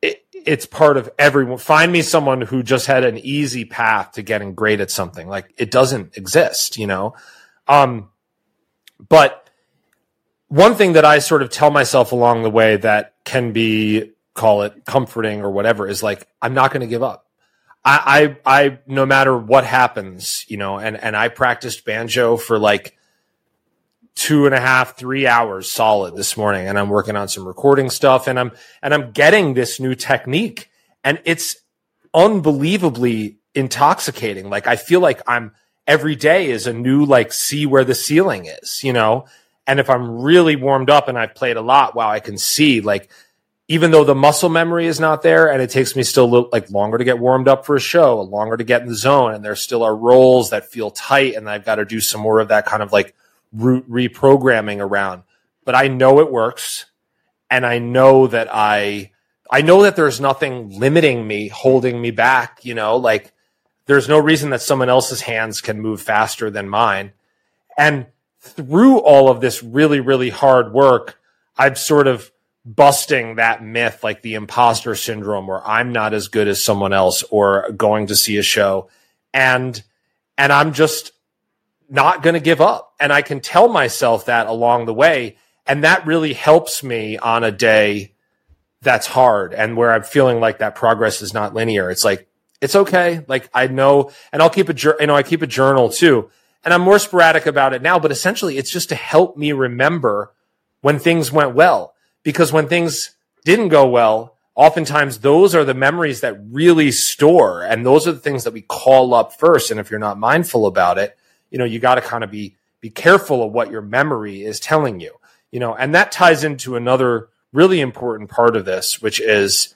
it, it's part of everyone. Find me someone who just had an easy path to getting great at something. Like it doesn't exist, you know? Um, but one thing that I sort of tell myself along the way that can be, call it comforting or whatever, is like, I'm not going to give up. I, I, I, no matter what happens, you know, and, and I practiced banjo for like two and a half, three hours solid this morning. And I'm working on some recording stuff and I'm, and I'm getting this new technique and it's unbelievably intoxicating. Like I feel like I'm every day is a new, like, see where the ceiling is, you know? And if I'm really warmed up and I've played a lot, wow, I can see like even though the muscle memory is not there and it takes me still little, like longer to get warmed up for a show, longer to get in the zone, and there still are rolls that feel tight, and I've got to do some more of that kind of like root reprogramming around. But I know it works, and I know that I I know that there's nothing limiting me, holding me back. You know, like there's no reason that someone else's hands can move faster than mine, and through all of this really really hard work, I've sort of busting that myth like the imposter syndrome where I'm not as good as someone else or going to see a show. And and I'm just not going to give up. And I can tell myself that along the way. And that really helps me on a day that's hard and where I'm feeling like that progress is not linear. It's like it's okay. Like I know and I'll keep a you know I keep a journal too. And I'm more sporadic about it now but essentially it's just to help me remember when things went well because when things didn't go well, oftentimes those are the memories that really store. And those are the things that we call up first. And if you're not mindful about it, you know, you got to kind of be, be careful of what your memory is telling you, you know, and that ties into another really important part of this, which is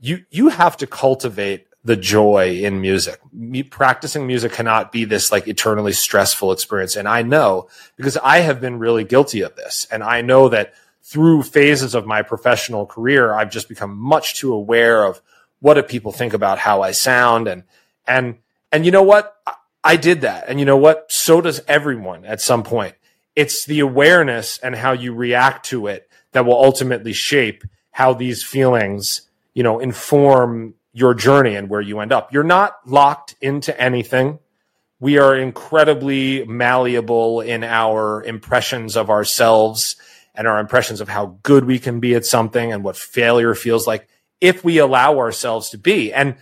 you, you have to cultivate the joy in music. Me, practicing music cannot be this like eternally stressful experience. And I know because I have been really guilty of this. And I know that through phases of my professional career, I've just become much too aware of what do people think about how I sound and and and you know what? I did that. And you know what? So does everyone at some point. It's the awareness and how you react to it that will ultimately shape how these feelings, you know, inform your journey and where you end up. You're not locked into anything. We are incredibly malleable in our impressions of ourselves and our impressions of how good we can be at something and what failure feels like if we allow ourselves to be and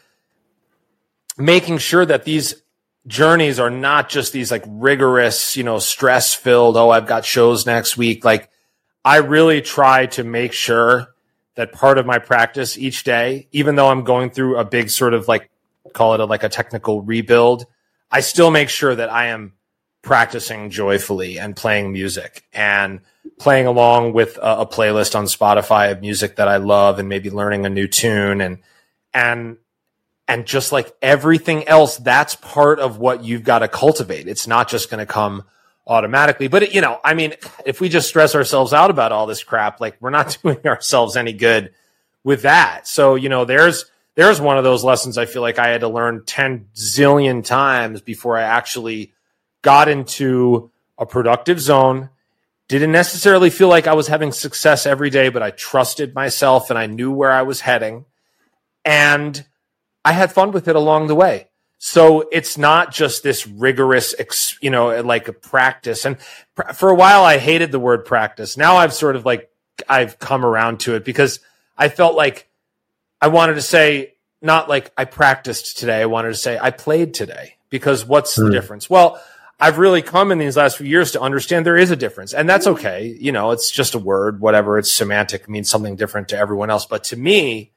making sure that these journeys are not just these like rigorous, you know, stress filled, oh, I've got shows next week. Like I really try to make sure that part of my practice each day, even though I'm going through a big sort of like call it a, like a technical rebuild, I still make sure that I am practicing joyfully and playing music and playing along with a, a, playlist on Spotify of music that I love and maybe learning a new tune and and and just like everything else that's part of what you've got to cultivate. It's not just going to come automatically but it, you know I mean if we just stress ourselves out about all this crap like we're not (laughs) doing ourselves any good with that. So you know there's there's one of those lessons I feel like I had to learn 10 zillion times before I actually got into a productive zone didn't necessarily feel like I was having success every day, but I trusted myself and I knew where I was heading. And I had fun with it along the way. So it's not just this rigorous, you know, like a practice. And for a while, I hated the word practice. Now I've sort of like, I've come around to it because I felt like I wanted to say, not like I practiced today. I wanted to say I played today because what's mm. the hmm. difference? Well, I've really come in these last few years to understand there is a difference. And that's okay. You know, it's just a word, whatever. It's semantic, means something different to everyone else. But to me,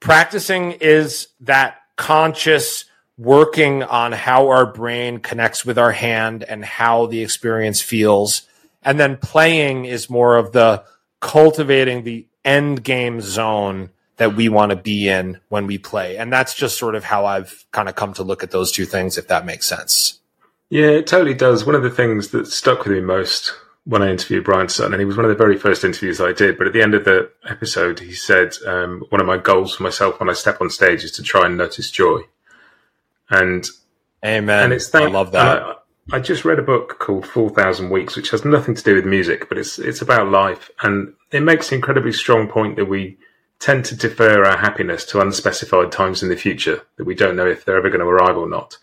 practicing is that conscious working on how our brain connects with our hand and how the experience feels. And then playing is more of the cultivating the end game zone that we want to be in when we play. And that's just sort of how I've kind of come to look at those two things, if that makes sense. Yeah, it totally does. One of the things that stuck with me most when I interviewed Bryan Sutton, and he was one of the very first interviews I did. But at the end of the episode, he said, um, "One of my goals for myself when I step on stage is to try and notice joy." And Amen. and it's I love that. I, I just read a book called Four Thousand Weeks, which has nothing to do with music, but it's it's about life, and it makes an incredibly strong point that we tend to defer our happiness to unspecified times in the future that we don't know if they're ever going to arrive or not.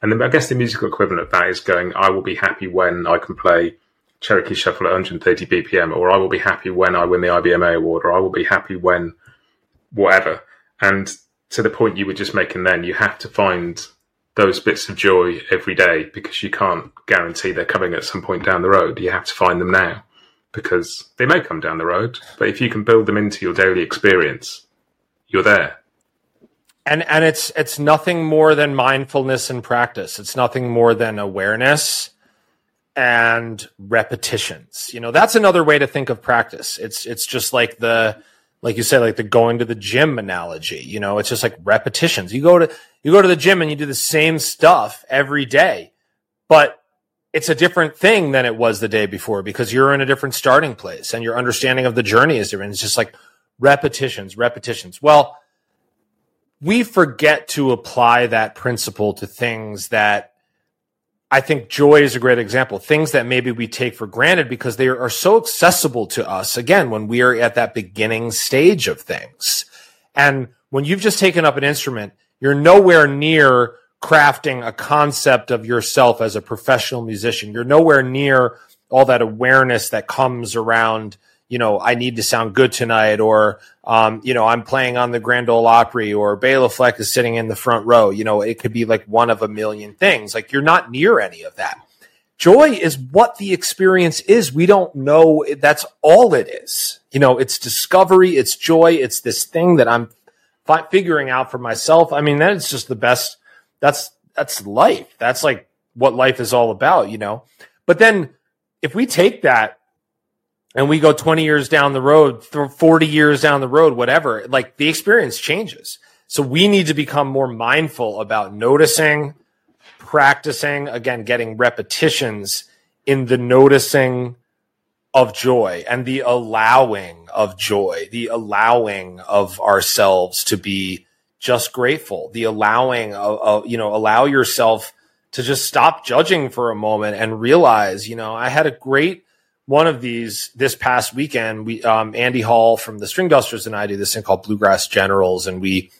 And then I guess the musical equivalent of that is going, I will be happy when I can play Cherokee Shuffle at 130 BPM, or I will be happy when I win the IBMA award, or I will be happy when whatever. And to the point you were just making then, you have to find those bits of joy every day because you can't guarantee they're coming at some point down the road. You have to find them now because they may come down the road, but if you can build them into your daily experience, you're there. And and it's it's nothing more than mindfulness and practice. It's nothing more than awareness and repetitions. You know that's another way to think of practice. It's it's just like the like you said like the going to the gym analogy. You know it's just like repetitions. You go to you go to the gym and you do the same stuff every day but it's a different thing than it was the day before because you're in a different starting place and your understanding of the journey is different. It's just like repetitions repetitions. Well we forget to apply that principle to things that I think joy is a great example. Things that maybe we take for granted because they are so accessible to us again when we are at that beginning stage of things. And when you've just taken up an instrument, you're nowhere near crafting a concept of yourself as a professional musician. You're nowhere near all that awareness that comes around you know, I need to sound good tonight, or um, you know, I'm playing on the Grand Ole Opry, or Bela Fleck is sitting in the front row. You know, it could be like one of a million things. Like you're not near any of that. Joy is what the experience is. We don't know. That's all it is. You know, it's discovery, it's joy, it's this thing that I'm fi- figuring out for myself. I mean, that's just the best. That's that's life. That's like what life is all about. You know. But then if we take that and we go 20 years down the road, 40 years down the road, whatever, like the experience changes. So we need to become more mindful about noticing, practicing, again, getting repetitions in the noticing of joy and the allowing of joy, the allowing of ourselves to be just grateful, the allowing of, of you know, allow yourself to just stop judging for a moment and realize, you know, I had a great one of these this past weekend. We um, Andy Hall from the Stringdusters and I do this thing called Bluegrass Generals, and we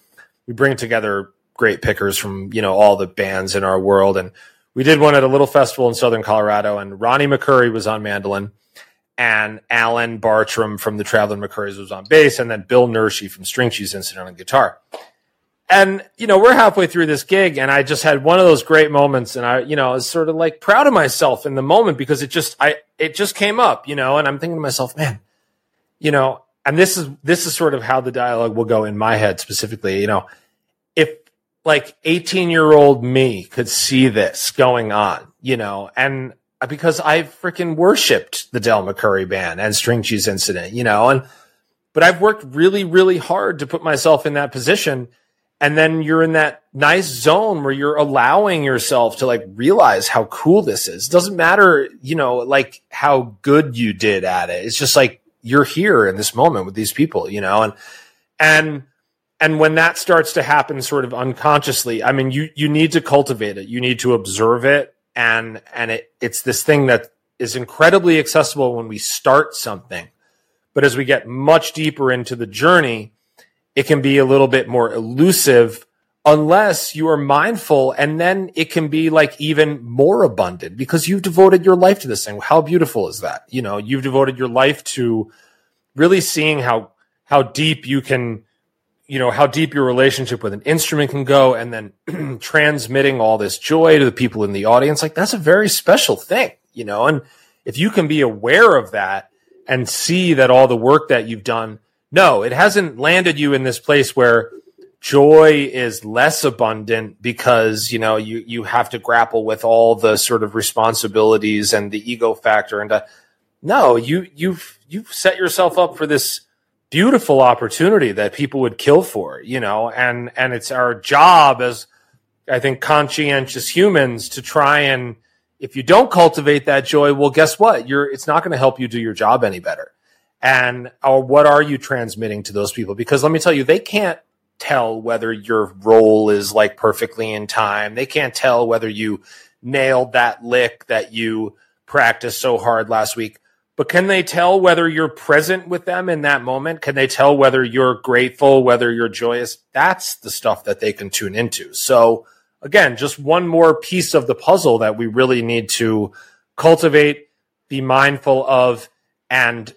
we bring together great pickers from you know all the bands in our world, and we did one at a little festival in Southern Colorado, and Ronnie McCoury was on mandolin, and Alan Bartram from the Traveling McCourys was on bass, and then Bill Nershi from String Cheese Incident on guitar. And you know we're halfway through this gig, and I just had one of those great moments, and I you know was sort of like proud of myself in the moment because it just I it just came up, you know, and I'm thinking to myself, man, you know, and this is this is sort of how the dialogue will go in my head specifically, you know, if like 18 year old me could see this going on, you know, and uh, because I freaking worshipped the Del McCoury band and String Cheese Incident, you know, and but I've worked really, really hard to put myself in that position. And then you're in that nice zone where you're allowing yourself to like realize how cool this is. It doesn't matter, you know, like how good you did at it. It's just like you're here in this moment with these people, you know, and, and, and when that starts to happen sort of unconsciously, I mean, you, you need to cultivate it. You need to observe it. And, and it, it's this thing that is incredibly accessible when we start something. But as we get much deeper into the journey, it can be a little bit more elusive unless you are mindful and then it can be like even more abundant because you've devoted your life to this thing. How beautiful is that? You know you've devoted your life to really seeing how how deep you can you know how deep your relationship with an instrument can go and then (clears throat) transmitting all this joy to the people in the audience. Like that's a very special thing you know? And if you can be aware of that and see that all the work that you've done no, it hasn't landed you in this place where joy is less abundant because you know you you have to grapple with all the sort of responsibilities and the ego factor and uh, no you you've you've set yourself up for this beautiful opportunity that people would kill for you know and and it's our job as i think conscientious humans to try and if you don't cultivate that joy, well, guess what? You're, it's not going to help you do your job any better. And, or what are you transmitting to those people? Because let me tell you, they can't tell whether your roll is like perfectly in time. They can't tell whether you nailed that lick that you practiced so hard last week. But can they tell whether you're present with them in that moment? Can they tell whether you're grateful, whether you're joyous? That's the stuff that they can tune into. So again, just one more piece of the puzzle that we really need to cultivate, be mindful of, and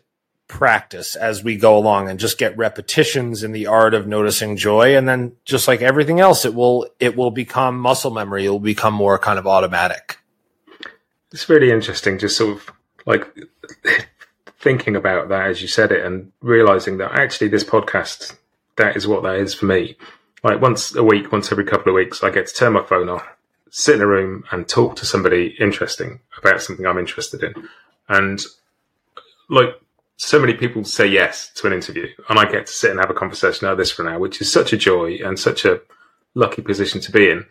practice as we go along and just get repetitions in the art of noticing joy. And then just like everything else it will it will become muscle memory. It will become more kind of automatic. It's really interesting just sort of like thinking about that as you said it and realizing that actually this podcast that is what that is for me. Like once a week once every couple of weeks i get to turn my phone off sit in a room and talk to somebody interesting about something i'm interested in. And like so many people say yes to an interview, and I get to sit and have a conversation like this for an hour, which is such a joy and such a lucky position to be in.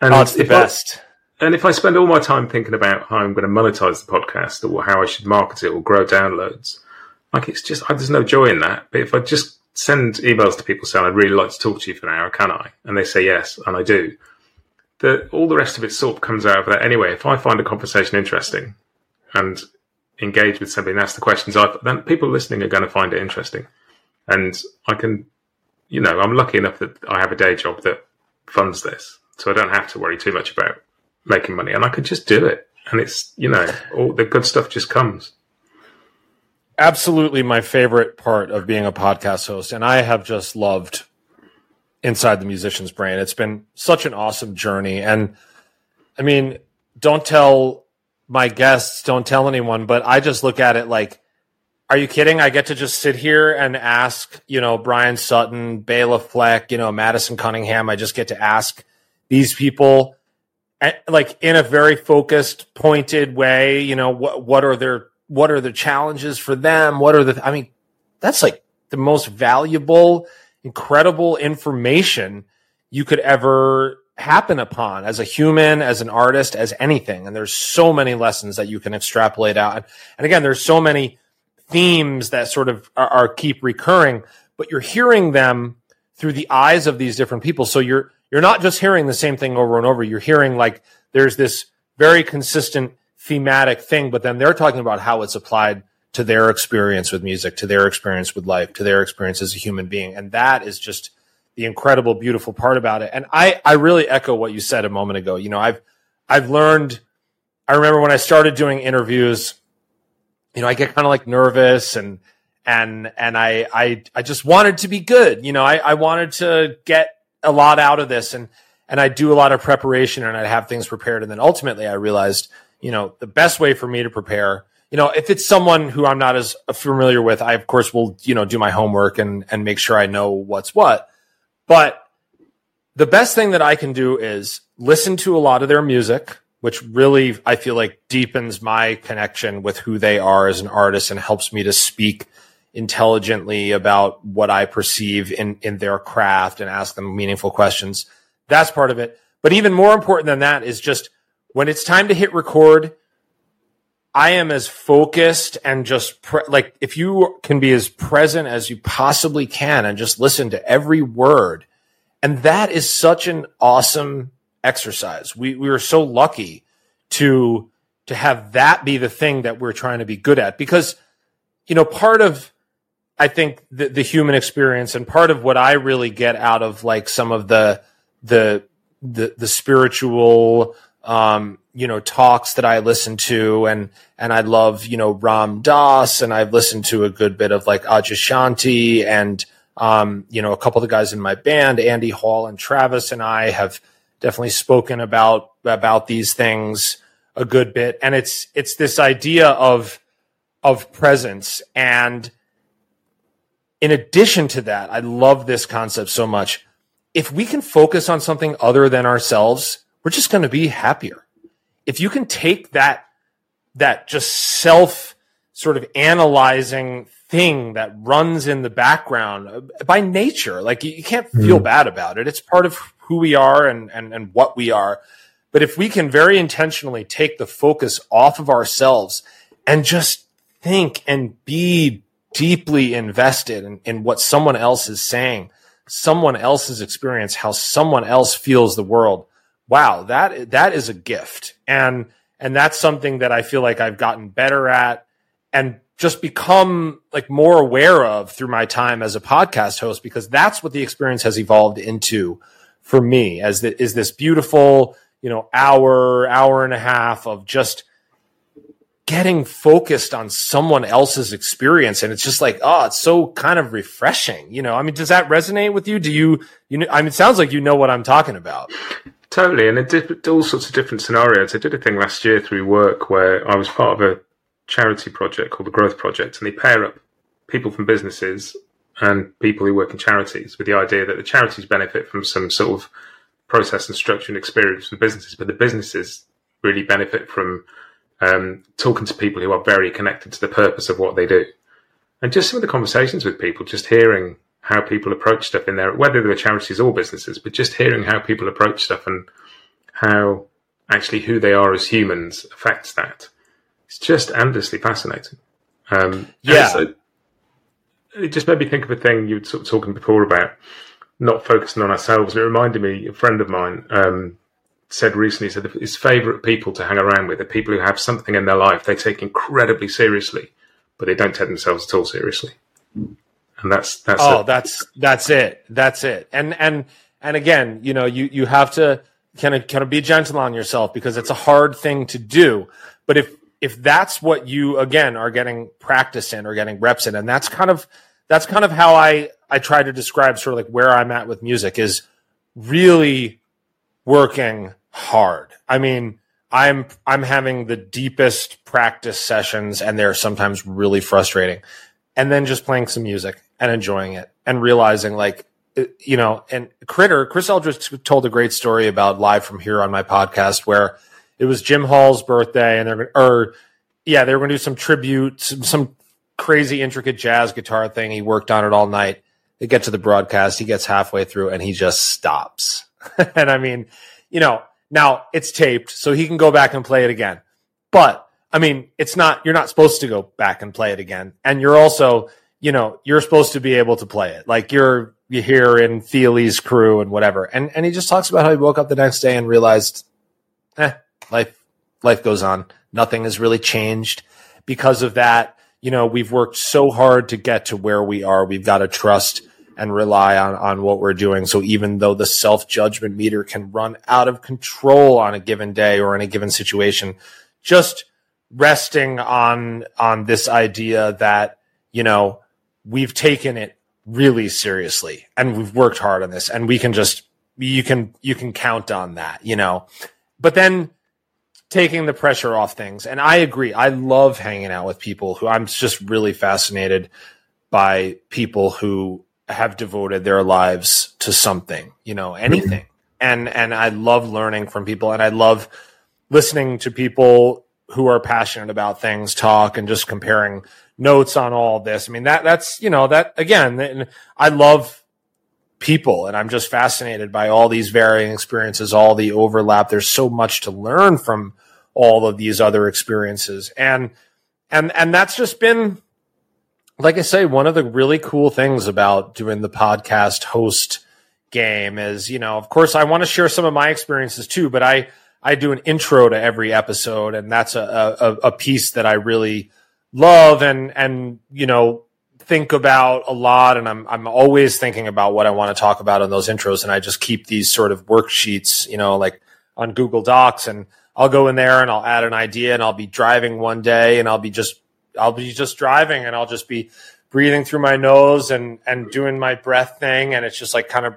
And oh, it's the best. I, and if I spend all my time thinking about how I'm going to monetize the podcast or how I should market it or grow downloads, like it's just there's no joy in that. But if I just send emails to people saying I'd really like to talk to you for an hour, can I? And they say yes, and I do. The, all the rest of it sort of comes out of that anyway. If I find a conversation interesting and engage with somebody and ask the questions, I, then people listening are going to find it interesting. And I can, you know, I'm lucky enough that I have a day job that funds this, so I don't have to worry too much about making money, and I could just do it. And it's, you know, all the good stuff just comes. Absolutely, my favorite part of being a podcast host, and I have just loved inside the musician's brain. It's been such an awesome journey, and I mean, don't tell my guests don't tell anyone, but I just look at it like, are you kidding? I get to just sit here and ask, you know, Bryan Sutton, Bela Fleck, you know, Madison Cunningham. I just get to ask these people eh, like in a very focused, pointed way, you know, what, what are their, what are the challenges for them? What are the, I mean, that's like the most valuable, incredible information you could ever happen upon as a human, as an artist, as anything. And there's so many lessons that you can extrapolate out. And again, there's so many themes that sort of are, are, keep recurring, but you're hearing them through the eyes of these different people. So you're you're not just hearing the same thing over and over. You're hearing like there's this very consistent thematic thing, but then they're talking about how it's applied to their experience with music, to their experience with life, to their experience as a human being. And that is just the incredible, beautiful part about it. And I, I really echo what you said a moment ago. You know, I've, I've learned, I remember when I started doing interviews, you know, I get kind of like nervous and, and, and I, I, I just wanted to be good. You know, I, I wanted to get a lot out of this and, and I do a lot of preparation and I have things prepared. And then ultimately I realized, you know, the best way for me to prepare you know, if it's someone who I'm not as familiar with, I of course will, you know, do my homework and and make sure I know what's what. But the best thing that I can do is listen to a lot of their music, which really I feel like deepens my connection with who they are as an artist and helps me to speak intelligently about what I perceive in, in their craft and ask them meaningful questions. That's part of it. But even more important than that is just when it's time to hit record, I am as focused and just pre- like if you can be as present as you possibly can and just listen to every word. And that is such an awesome exercise. We we are so lucky to to have that be the thing that we're trying to be good at because you know part of I think the, the human experience and part of what I really get out of like some of the the the, the spiritual um, you know, talks that I listen to and, and I love, you know, Ram Dass and I've listened to a good bit of like Adyashanti and, um, you know, a couple of the guys in my band, Andy Hall and Travis and I have definitely spoken about, about these things a good bit. And it's, it's this idea of, of presence. And in addition to that, I love this concept so much. If we can focus on something other than ourselves, we're just going to be happier. If you can take that, that just self sort of analyzing thing that runs in the background uh, by nature, like you can't feel mm. bad about it. It's part of who we are and, and, and what we are. But if we can very intentionally take the focus off of ourselves and just think and be deeply invested in, in what someone else is saying, someone else's experience, how someone else feels the world. Wow, that that is a gift. And and that's something that I feel like I've gotten better at and just become like more aware of through my time as a podcast host because that's what the experience has evolved into for me as the, is this beautiful, you know, hour, hour and a half of just getting focused on someone else's experience and it's just like oh it's so kind of refreshing you know? I mean does that resonate with you? Do you you know i mean it sounds like you know what i'm talking about. Totally and it did all sorts of different scenarios. I did a thing last year through work where i was part of a charity project called the growth project and they pair up people from businesses and people who work in charities with the idea that the charities benefit from some sort of process and structure and experience from businesses but the businesses really benefit from um, talking to people who are very connected to the purpose of what they do. And just some of the conversations with people, just hearing how people approach stuff in there, whether they're charities or businesses, but just hearing how people approach stuff and how actually who they are as humans affects that. It's just endlessly fascinating. Um, yeah. it just made me think of a thing you were sort of talking before about not focusing on ourselves. It reminded me, a friend of mine, um, said recently said his favorite people to hang around with are people who have something in their life they take incredibly seriously, but they don't take themselves at all seriously. And that's that's oh, that's that's it, that's it. And and and again, you know, you you have to kind of kind of be gentle on yourself because it's a hard thing to do. But if if that's what you again are getting practice in or getting reps in, and that's kind of that's kind of how I I try to describe sort of like where I'm at with music is really working hard. I mean, I'm I'm having the deepest practice sessions and they're sometimes really frustrating. And then just playing some music and enjoying it and realizing like uh, you know, and Critter, Chris Eldridge told a great story about live from here on my podcast where it was Jim Hall's birthday and they're or yeah, they were going to do some tribute, some, some crazy intricate jazz guitar thing. He worked on it all night. They get to the broadcast, he gets halfway through and he just stops. (laughs) and I mean, you know, now it's taped, so he can go back and play it again. But I mean, it's not, you're not supposed to go back and play it again. And you're also, you know, you're supposed to be able to play it. Like you're, you hear in Thile's crew and whatever. And, and he just talks about how he woke up the next day and realized, eh, life, life goes on. Nothing has really changed because of that. You know, we've worked so hard to get to where we are. We've got to trust and rely on, on what we're doing. So even though the self judgment meter can run out of control on a given day or in a given situation, just resting on, on this idea that, you know, we've taken it really seriously and we've worked hard on this and we can just, you can, you can count on that, you know, but then taking the pressure off things. And I agree. I love hanging out with people who I'm just really fascinated by people who have devoted their lives to something, you know, anything. Mm-hmm. And and I love learning from people and I love listening to people who are passionate about things talk and just comparing notes on all this. I mean that that's, you know, that again, I love people and I'm just fascinated by all these varying experiences, all the overlap. There's so much to learn from all of these other experiences. And and and that's just been like I say, one of the really cool things about doing the podcast host game is, you know, of course, I want to share some of my experiences too, but I, I do an intro to every episode, and that's a, a, a piece that I really love and, and, you know, think about a lot. And I'm, I'm always thinking about what I want to talk about in those intros. And I just keep these sort of worksheets, you know, like on Google Docs and I'll go in there and I'll add an idea and I'll be driving one day and I'll be just I'll be just driving and I'll just be breathing through my nose and and doing my breath thing. And it's just like kind of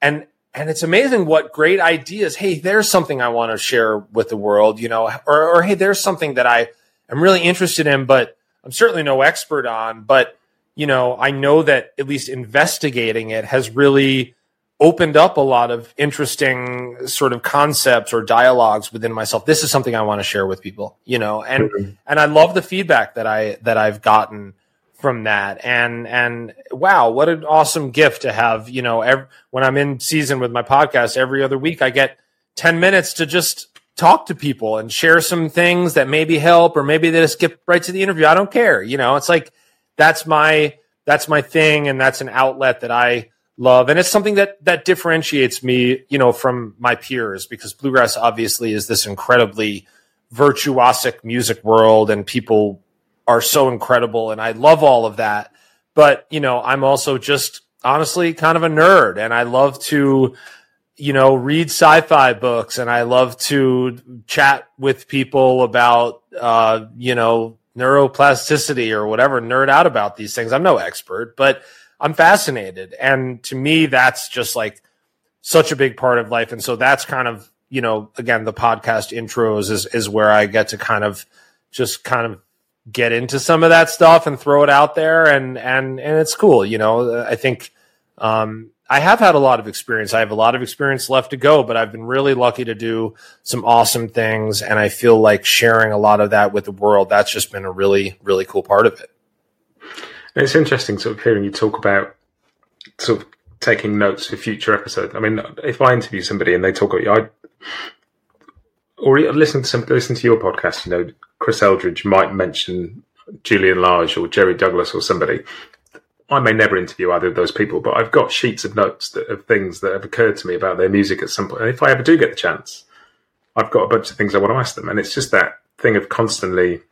and and it's amazing what great ideas hey there's something i want to share with the world you know or, or hey there's something that i am really interested in but i'm certainly no expert on but you know i know that at least investigating it has really opened up a lot of interesting sort of concepts or dialogues within myself. This is something I want to share with people, you know, and, mm-hmm. and I love the feedback that I, that I've gotten from that. And, and wow, what an awesome gift to have, you know, every, when I'm in season with my podcast every other week, I get 10 minutes to just talk to people and share some things that maybe help or maybe they just skip right to the interview. I don't care. You know, it's like that's my that's my thing and that's an outlet that I love and it's something that that differentiates me, you know, from my peers because bluegrass obviously is this incredibly virtuosic music world and people are so incredible and I love all of that. But, you know, I'm also just honestly kind of a nerd and I love to you know, read sci-fi books and I love to chat with people about, uh, you know, neuroplasticity or whatever, nerd out about these things. I'm no expert, but I'm fascinated. And to me, that's just like such a big part of life. And so that's kind of, you know, again, the podcast intros is, is where I get to kind of just kind of get into some of that stuff and throw it out there. And, and, and it's cool. You know, I think, um, I have had a lot of experience. I have a lot of experience left to go, but I've been really lucky to do some awesome things. And I feel like sharing a lot of that with the world, that's just been a really, really cool part of it. It's interesting sort of hearing you talk about sort of taking notes for future episodes. I mean, if I interview somebody and they talk about you, I or listen to some listen to your podcast, you know, Chris Eldridge might mention Julian Lage or Jerry Douglas or somebody, I may never interview either of those people, but I've got sheets of notes that, of things that have occurred to me about their music at some point. And if I ever do get the chance, I've got a bunch of things I want to ask them. And it's just that thing of constantly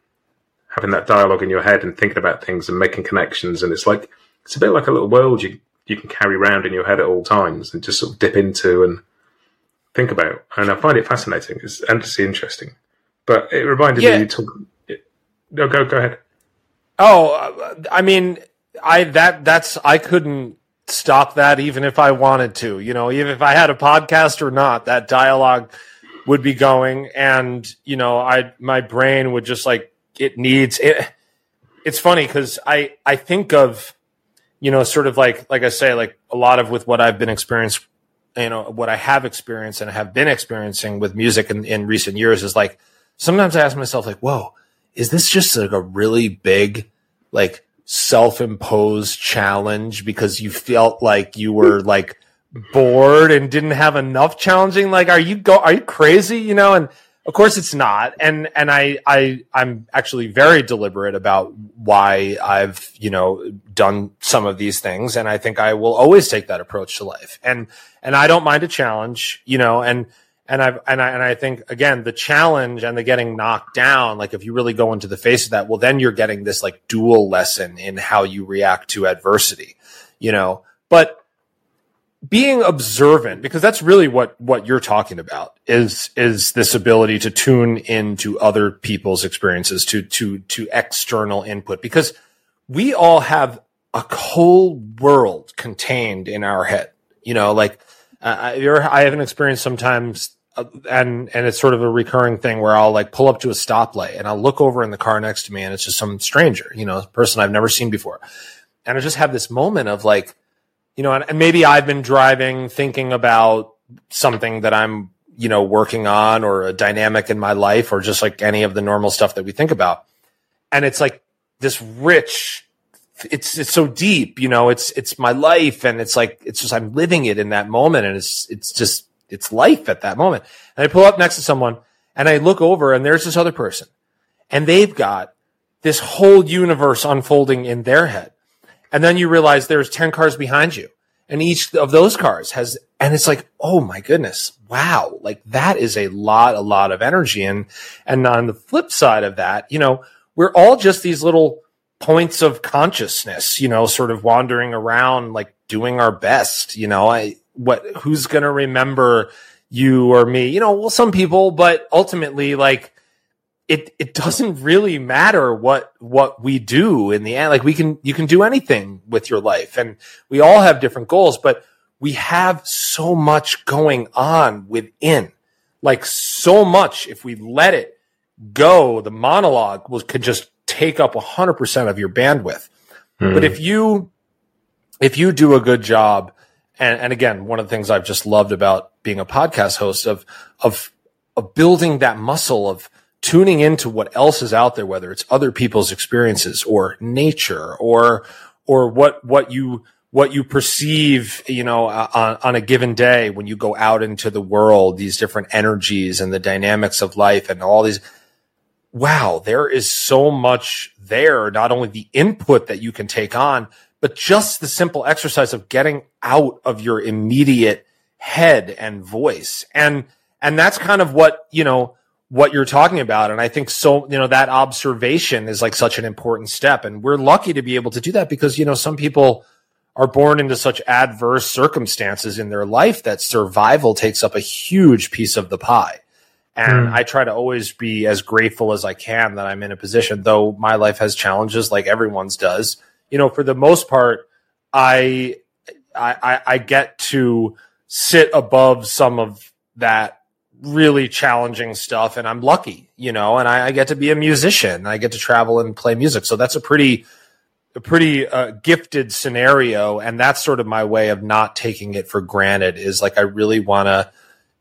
having that dialogue in your head and thinking about things and making connections. And it's like, it's a bit like a little world you, you can carry around in your head at all times and just sort of dip into and think about. And I find it fascinating. It's endlessly interesting. But it reminded yeah. me you talk. No, go, go ahead. Oh, uh, I mean, I that that's I couldn't stop that even if I wanted to. You know, even if I had a podcast or not, that dialogue would be going, and you know, I my brain would just like it needs it. It's funny because I I think of you know sort of like like I say like a lot of with what I've been experienced you know what I have experienced and have been experiencing with music in, in recent years is like sometimes I ask myself like whoa is this just like a really big like self-imposed challenge because you felt like you were like bored and didn't have enough challenging like are you go are you crazy you know and of course it's not. And and i i i'm actually very deliberate about why i've you know done some of these things. And i think i will always take that approach to life. And and i don't mind a challenge you know and and I've and I and I think again the challenge and the getting knocked down, like if you really go into the face of that, well then you're getting this like dual lesson in how you react to adversity, you know. But being observant, because that's really what what you're talking about, is is this ability to tune into other people's experiences, to to to external input, because we all have a whole world contained in our head. You know, like uh, I have an experience sometimes uh, and and it's sort of a recurring thing where I'll like pull up to a stoplight and I'll look over in the car next to me and it's just some stranger, you know, person I've never seen before, and I just have this moment of like, you know, and, and maybe I've been driving thinking about something that I'm you know working on or a dynamic in my life or just like any of the normal stuff that we think about, and it's like this rich it's it's so deep, you know, it's it's my life and it's like it's just I'm living it in that moment and it's it's just it's life at that moment. And I pull up next to someone and I look over and there's this other person and they've got this whole universe unfolding in their head. And then you realize there's 10 cars behind you and each of those cars has, and it's like, oh my goodness, wow. Like that is a lot, a lot of energy. And, and on the flip side of that, you know, we're all just these little points of consciousness, you know, sort of wandering around, like doing our best, you know, I, what who's going to remember you or me you know well some people but ultimately like it it doesn't really matter what what we do in the end. Like we can you can do anything with your life and we all have different goals but we have so much going on within. Like so much if we let it go the monologue will could just take up 100% of your bandwidth. Mm. but if you if you do a good job and, and again, one of the things I've just loved about being a podcast host of, of, of building that muscle of tuning into what else is out there, whether it's other people's experiences or nature or, or what, what you, what you perceive, you know, uh, on, on a given day when you go out into the world, these different energies and the dynamics of life and all these. Wow, there is so much there. Not only the input that you can take on, but just the simple exercise of getting out of your immediate head and voice. And, and that's kind of what, you know, what you're talking about. And I think so, you know, that observation is like such an important step. And we're lucky to be able to do that because, you know, some people are born into such adverse circumstances in their life that survival takes up a huge piece of the pie. And mm. I try to always be as grateful as I can that I'm in a position, though my life has challenges like everyone's does. You know, for the most part, I, I, I get to sit above some of that really challenging stuff and I'm lucky, you know, and I, I, get to be a musician. I get to travel and play music. So that's a pretty, a pretty uh, gifted scenario. And that's sort of my way of not taking it for granted is like, I really want to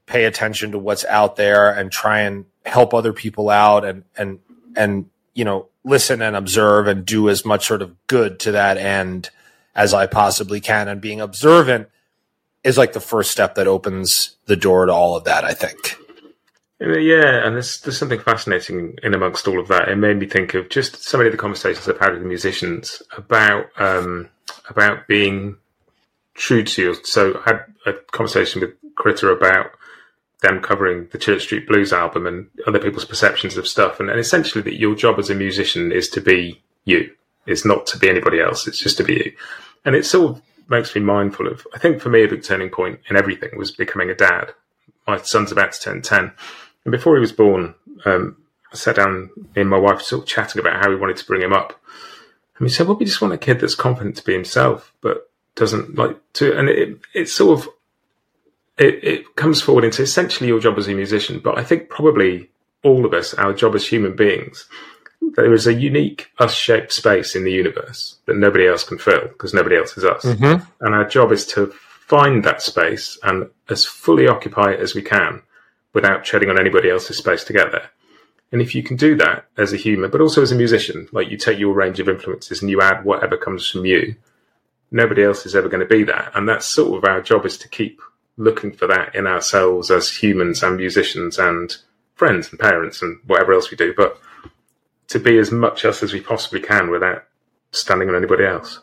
pay attention to what's out there and try and help other people out and, and, and, you know, listen and observe and do as much sort of good to that end as I possibly can. And being observant is like the first step that opens the door to all of that. I think. Yeah, and there's there's something fascinating in amongst all of that. It made me think of just so many of the conversations I've had with musicians about um, about being true to you. So I had a conversation with Critter about them covering the Church Street Blues album and other people's perceptions of stuff, and, and essentially that your job as a musician is to be you. It's not to be anybody else. It's just to be you. And it's sort of makes me mindful of. I think for me, a big turning point in everything was becoming a dad. My son's about to turn ten, and before he was born, um, I sat down and my wife sort of chatting about how we wanted to bring him up. And we said, well, we just want a kid that's confident to be himself, but doesn't like to. And it, it sort of it, it comes forward into essentially your job as a musician. But I think probably all of us, our job as human beings, there is a unique us-shaped space in the universe that nobody else can fill because nobody else is us. Mm-hmm. And our job is to find that space and as fully occupy it as we can without treading on anybody else's space to get there. And if you can do that as a human, but also as a musician, like you take your range of influences and you add whatever comes from you, nobody else is ever going to be that. And that's sort of our job is to keep looking for that in ourselves as humans and musicians and friends and parents and whatever else we do. But to be as much us as we possibly can without standing on anybody else.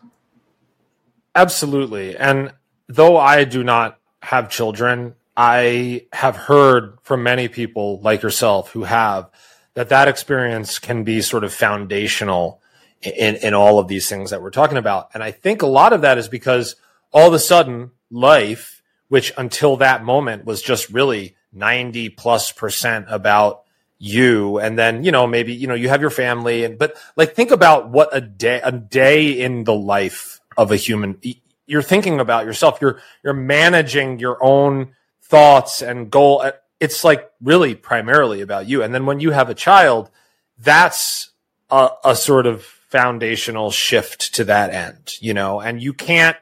Absolutely. And though I do not have children, I have heard from many people like yourself who have that that experience can be sort of foundational in, in all of these things that we're talking about. And I think a lot of that is because all of a sudden life, which until that moment was just really 90 plus percent about you and then you know maybe you know you have your family and but like think about what a day a day in the life of a human you're thinking about yourself you're you're managing your own thoughts and goal uh, it's like really primarily about you and then when you have a child that's a, a sort of foundational shift to that end you know and you can't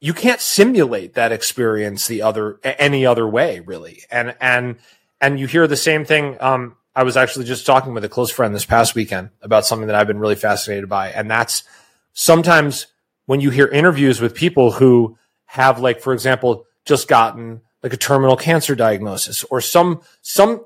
you can't simulate that experience the other any other way really and and and you hear the same thing. Um, I was actually just talking with a close friend this past weekend about something that I've been really fascinated by. And that's sometimes when you hear interviews with people who have like, for example, just gotten like a terminal cancer diagnosis or some, some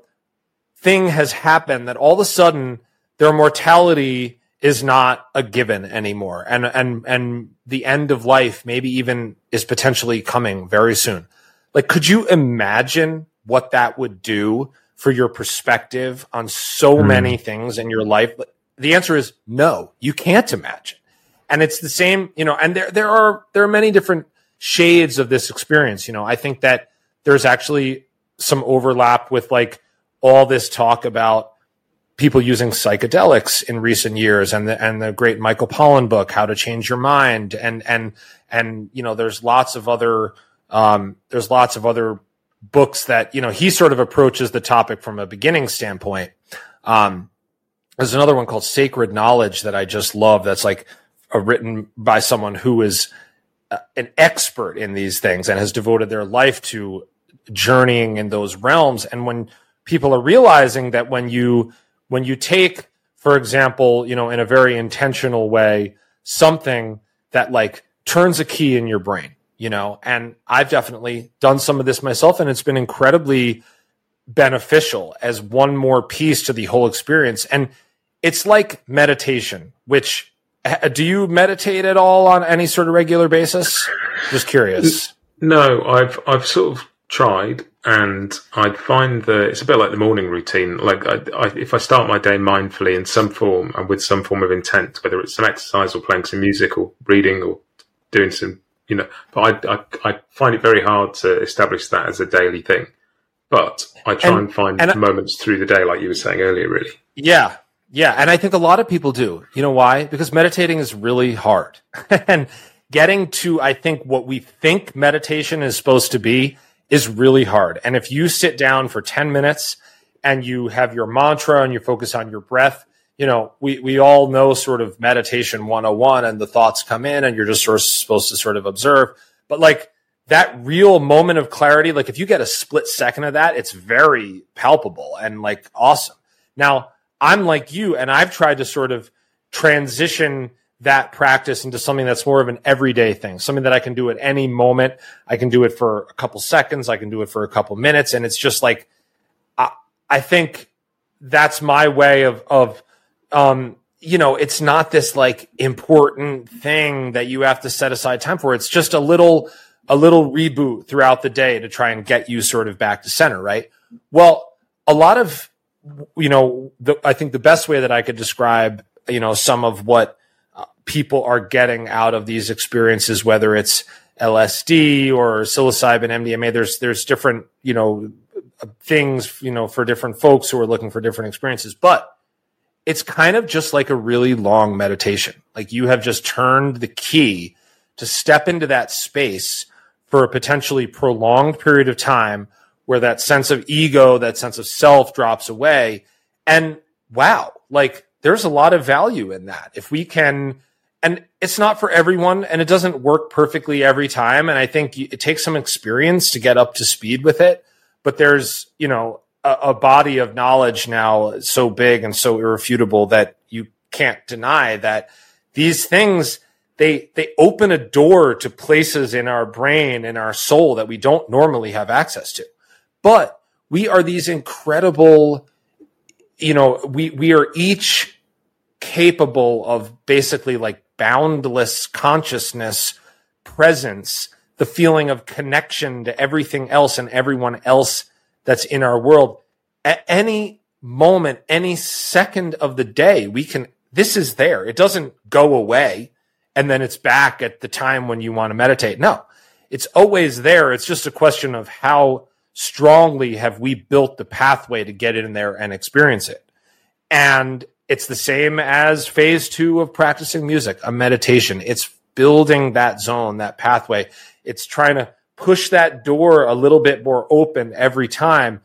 thing has happened that all of a sudden their mortality is not a given anymore. And, and, and the end of life maybe even is potentially coming very soon. Like, could you imagine what that would do for your perspective on so mm. many things in your life? The answer is no, you can't imagine. And it's the same, you know, and there, there are, there are many different shades of this experience. You know, I think that there's actually some overlap with like all this talk about people using psychedelics in recent years and the, and the great Michael Pollan book, How to Change Your Mind. And, and, and, you know, there's lots of other, um, there's lots of other books that you know he sort of approaches the topic from a beginning standpoint. Um, there's another one called Sacred Knowledge that I just love. That's like a, written by someone who is uh, an expert in these things and has devoted their life to journeying in those realms. And when people are realizing that when you when you take, for example, you know, in a very intentional way, something that like turns a key in your brain, you know, and I've definitely done some of this myself and it's been incredibly beneficial as one more piece to the whole experience. And it's like meditation, which uh, do you meditate at all on any sort of regular basis? Just curious. No, I've I've sort of tried, and I find that it's a bit like the morning routine. Like I, I, if I start my day mindfully in some form and with some form of intent, whether it's some exercise or playing some music or reading or doing some, you know, but I, I, I find it very hard to establish that as a daily thing. But I try and, and find and moments through the day, like you were saying earlier, really. Yeah. Yeah. And I think a lot of people do. You know why? Because meditating is really hard. (laughs) and getting to, I think, what we think meditation is supposed to be is really hard. And if you sit down for 10 minutes and you have your mantra and you focus on your breath, you know, we, we all know sort of meditation 101 and the thoughts come in and you're just sort of supposed to sort of observe. But like that real moment of clarity, like if you get a split second of that, it's very palpable and like awesome. Now, I'm like you, and I've tried to sort of transition that practice into something that's more of an everyday thing, something that I can do at any moment. I can do it for a couple seconds, I can do it for a couple minutes, and it's just like I, I think that's my way of of um, you know, it's not this like important thing that you have to set aside time for. It's just a little a little reboot throughout the day to try and get you sort of back to center, right? Well, a lot of, you know, the, I think the best way that I could describe, you know, some of what uh, people are getting out of these experiences, whether it's LSD or psilocybin, MDMA, there's, there's different, you know, things, you know, for different folks who are looking for different experiences, but it's kind of just like a really long meditation. Like you have just turned the key to step into that space for a potentially prolonged period of time where that sense of ego, that sense of self drops away. And wow, like there's a lot of value in that. If we can, and it's not for everyone and it doesn't work perfectly every time. And I think it takes some experience to get up to speed with it. But there's, you know, a, a body of knowledge now so big and so irrefutable that you can't deny that these things they they open a door to places in our brain and our soul that we don't normally have access to. But we are these incredible you know we we are each capable of basically like boundless consciousness presence the feeling of connection to everything else and everyone else that's in our world at any moment any second of the day we can this is there it doesn't go away and then it's back at the time when you want to meditate. No, it's always there. It's just a question of how strongly have we built the pathway to get in there and experience it. And it's the same as phase two of practicing music, a meditation. It's building that zone, that pathway. It's trying to push that door a little bit more open every time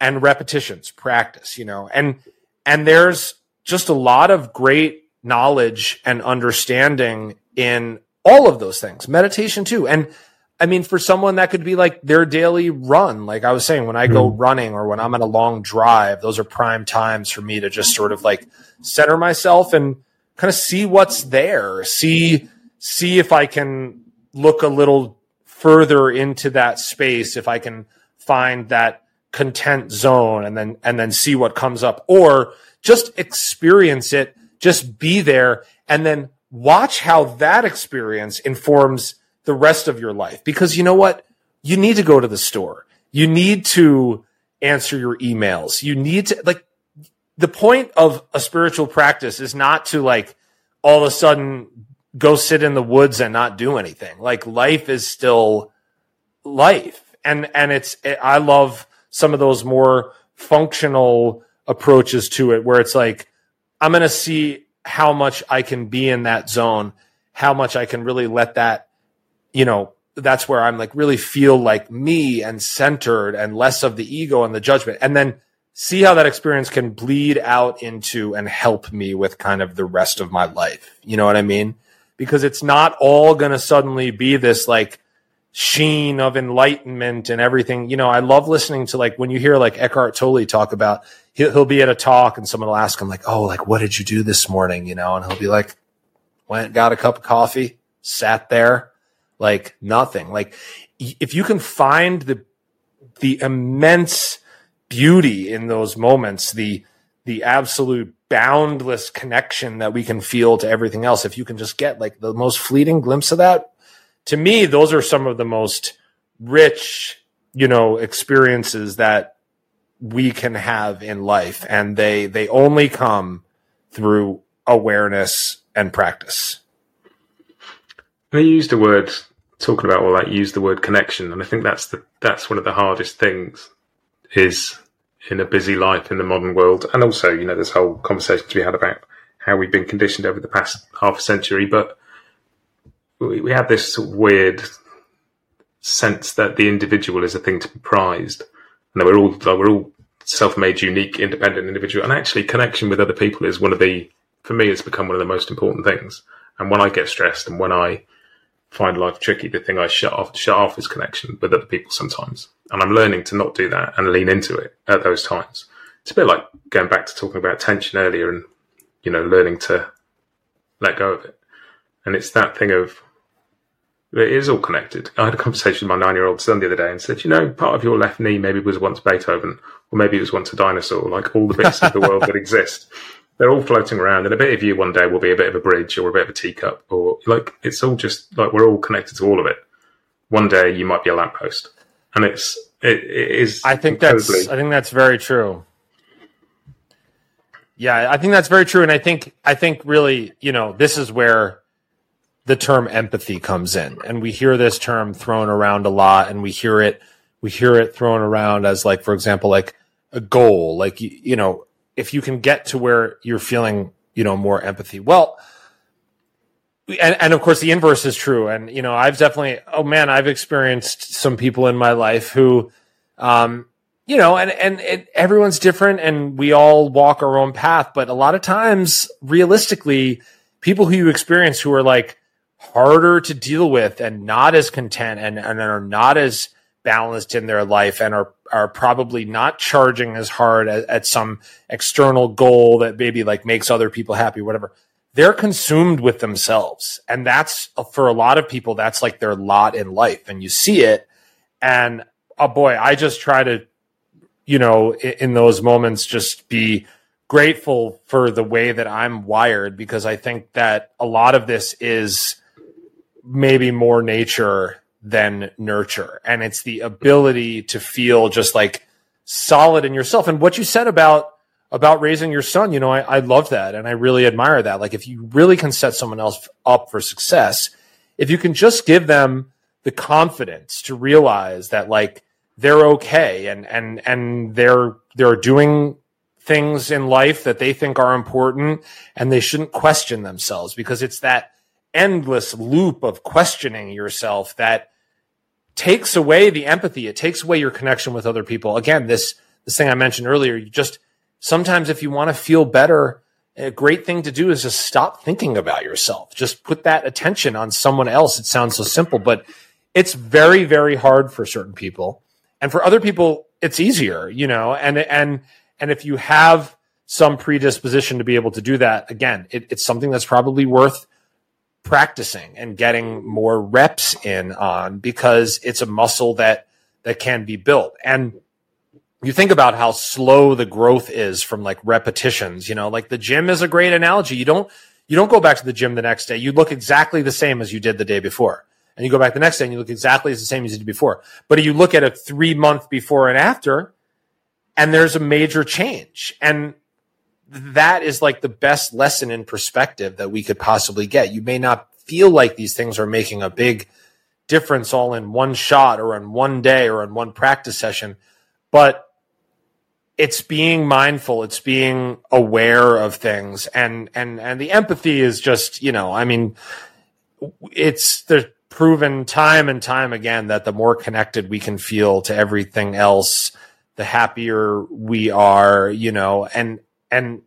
and repetitions, practice, you know, and, and there's just a lot of great knowledge and understanding in all of those things, meditation too. And I mean, for someone that could be like their daily run. Like I was saying, when I go mm. running or when I'm on a long drive, those are prime times for me to just sort of like center myself and kind of see what's there. See, see if I can look a little further into that space, if I can find that content zone and then, and then see what comes up or just experience it just be there and then watch how that experience informs the rest of your life. Because you know what? You need to go to the store. You need to answer your emails. You need to like the point of a spiritual practice is not to like all of a sudden go sit in the woods and not do anything. Like life is still life. And and it's it, I love some of those more functional approaches to it where it's like I'm going to see how much I can be in that zone, how much I can really let that, you know, that's where I'm like really feel like me and centered and less of the ego and the judgment. And then see how that experience can bleed out into and help me with kind of the rest of my life. You know what I mean? Because it's not all going to suddenly be this like sheen of enlightenment and everything. You know, I love listening to like when you hear like Eckhart Tolle talk about he'll, he'll be at a talk and someone will ask him like, "Oh, like what did you do this morning?" You know, and he'll be like, "Went got a cup of coffee, sat there like nothing. Like if you can find the the immense beauty in those moments, the the absolute boundless connection that we can feel to everything else, if you can just get like the most fleeting glimpse of that, to me, those are some of the most rich, you know, experiences that we can have in life. And they they only come through awareness and practice. They used the word talking about all that. Use the word connection, and I think that's the that's one of the hardest things is in a busy life in the modern world, and also you know there's whole conversations we had about how we've been conditioned over the past half a century, but we, we have this weird sense that the individual is a thing to be prized, and that we're all we're all self-made, unique, independent individual, and actually connection with other people is one of the for me it's become one of the most important things. And when I get stressed and when I find life tricky, the thing I shut off shut off is connection with other people sometimes. And I'm learning to not do that and lean into it at those times. It's a bit like going back to talking about tension earlier and, you know, learning to let go of it. And it's that thing of it is all connected. I had a conversation with my nine year old son the other day and said, you know, part of your left knee maybe was once Beethoven, or maybe it was once a dinosaur, like all the bits of the world that exist (laughs) they're all floating around, and a bit of you one day will be a bit of a bridge or a bit of a teacup, or like it's all just like we're all connected to all of it. One day you might be a lamppost, and it's it, it is. I think incredibly... that's I think that's very true. Yeah, I think that's very true, and I think I think really, you know, this is where the term empathy comes in, and we hear this term thrown around a lot, and we hear it we hear it thrown around as like, for example, like a goal, like you, you know, if you can get to where you're feeling, you know, more empathy. Well, and, and of course the inverse is true. And, you know, I've definitely, oh man, I've experienced some people in my life who, um, you know, and, and it, everyone's different and we all walk our own path. But a lot of times, realistically, people who you experience who are like harder to deal with and not as content and, and are not as balanced in their life and are are probably not charging as hard at, at, some external goal that maybe like makes other people happy, whatever. They're consumed with themselves. And that's for a lot of people, that's like their lot in life. And you see it. And oh boy, I just try to, you know, in, those moments, just be grateful for the way that I'm wired because I think that a lot of this is maybe more nature than nurture. And it's the ability to feel just like solid in yourself. And what you said about about raising your son, you know, I, I love that and I really admire that. Like if you really can set someone else up for success, if you can just give them the confidence to realize that like they're okay and and and they're they're doing things in life that they think are important and they shouldn't question themselves because it's that endless loop of questioning yourself that takes away the empathy. It takes away your connection with other people. Again, this this thing I mentioned earlier, you just sometimes if you want to feel better, a great thing to do is just stop thinking about yourself. Just put that attention on someone else. It sounds so simple, but it's very, very hard for certain people. And for other people, it's easier, you know, and, and, and if you have some predisposition to be able to do that, again, it, it's something that's probably worth practicing and getting more reps in on because it's a muscle that that can be built. And you think about how slow the growth is from like repetitions, you know, like the gym is a great analogy. You don't you don't go back to the gym the next day. You look exactly the same as you did the day before. And you go back the next day and you look exactly as the same as you did before. But you look at a 3 month before and after and there's a major change. And that is like the best lesson in perspective that we could possibly get. You may not feel like these things are making a big difference all in one shot or in one day or in one practice session, but it's being mindful, it's being aware of things and and and the empathy is just, you know, I mean it's there's proven time and time again that the more connected we can feel to everything else, the happier we are, you know, and and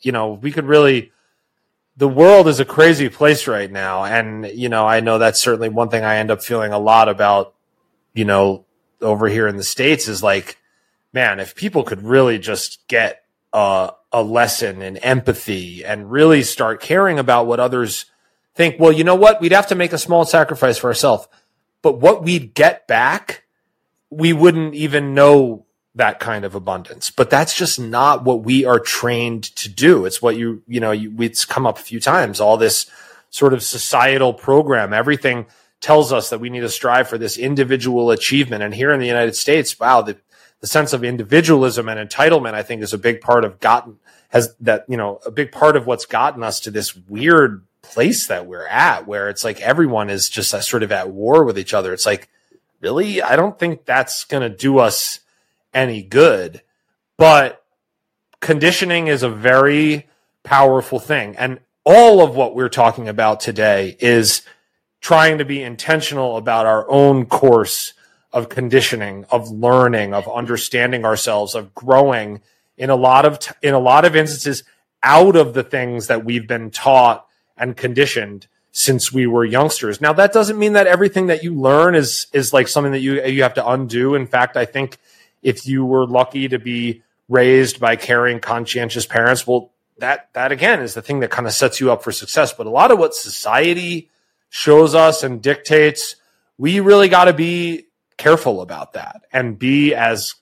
you know, we could really the world is a crazy place right now. And, you know, I know that's certainly one thing I end up feeling a lot about, you know, over here in the States is like, man, if people could really just get a, a lesson in empathy and really start caring about what others think, well, you know what? We'd have to make a small sacrifice for ourselves. But what we'd get back, we wouldn't even know that kind of abundance. But that's just not what we are trained to do. It's what you, you know, you, it's come up a few times. All this sort of societal program, everything tells us that we need to strive for this individual achievement. And here in the United States, wow, the, the sense of individualism and entitlement, I think, is a big part of gotten has that, you know, a big part of what's gotten us to this weird place that we're at where it's like everyone is just sort of at war with each other. It's like, really? I don't think that's going to do us any good. But conditioning is a very powerful thing. And all of what we're talking about today is trying to be intentional about our own course of conditioning, of learning, of understanding ourselves, of growing in a lot of t- in a lot of instances out of the things that we've been taught and conditioned since we were youngsters. Now that doesn't mean that everything that you learn is is like something that you you have to undo. In fact, I think if you were lucky to be raised by caring conscientious parents, well that that again is the thing that kind of sets you up for success. But a lot of what society shows us and dictates, we really got to be careful about that and be as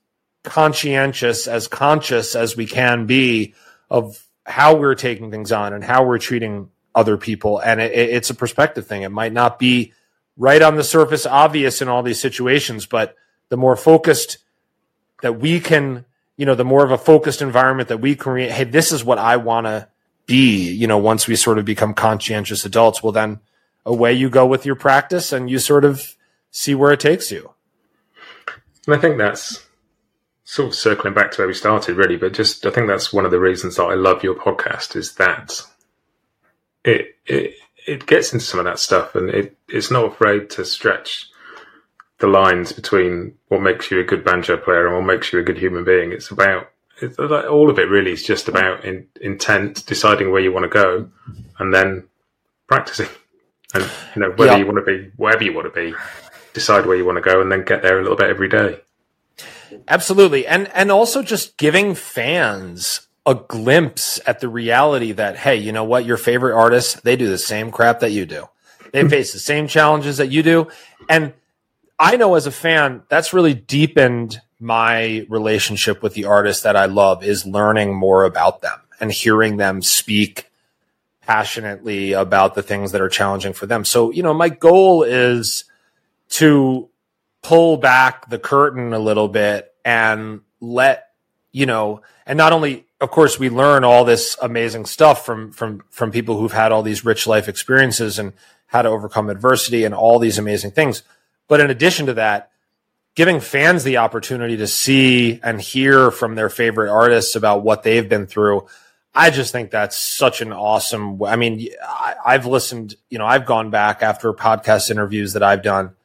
conscientious, as conscious as we can be of how we're taking things on and how we're treating other people. And it, it's a perspective thing. It might not be right on the surface obvious in all these situations, but the more focused that we can, you know, the more of a focused environment that we create, hey, this is what I want to be, you know, once we sort of become conscientious adults, well, then away you go with your practice and you sort of see where it takes you. And I think that's sort of circling back to where we started, really. But just I think that's one of the reasons that I love your podcast is that it it it gets into some of that stuff, and it it's not afraid to stretch the lines between what makes you a good banjo player and what makes you a good human being. It's about it's like all of it really is just about in, intent, deciding where you want to go, and then practicing. And you know whether yeah. you want to be wherever you want to be, decide where you want to go, and then get there a little bit every day. Absolutely. And and also just giving fans a glimpse at the reality that hey, you know what, your favorite artists, they do the same crap that you do. They (laughs) face the same challenges that you do. And I know as a fan, that's really deepened my relationship with the artists that I love is learning more about them and hearing them speak passionately about the things that are challenging for them. So, you know, my goal is to pull back the curtain a little bit and let you know and not only of course we learn all this amazing stuff from from from people who've had all these rich life experiences and how to overcome adversity and all these amazing things but in addition to that giving fans the opportunity to see and hear from their favorite artists about what they've been through I just think that's such an awesome. I mean, I, have listened, you know, I've gone back after podcast interviews that I've done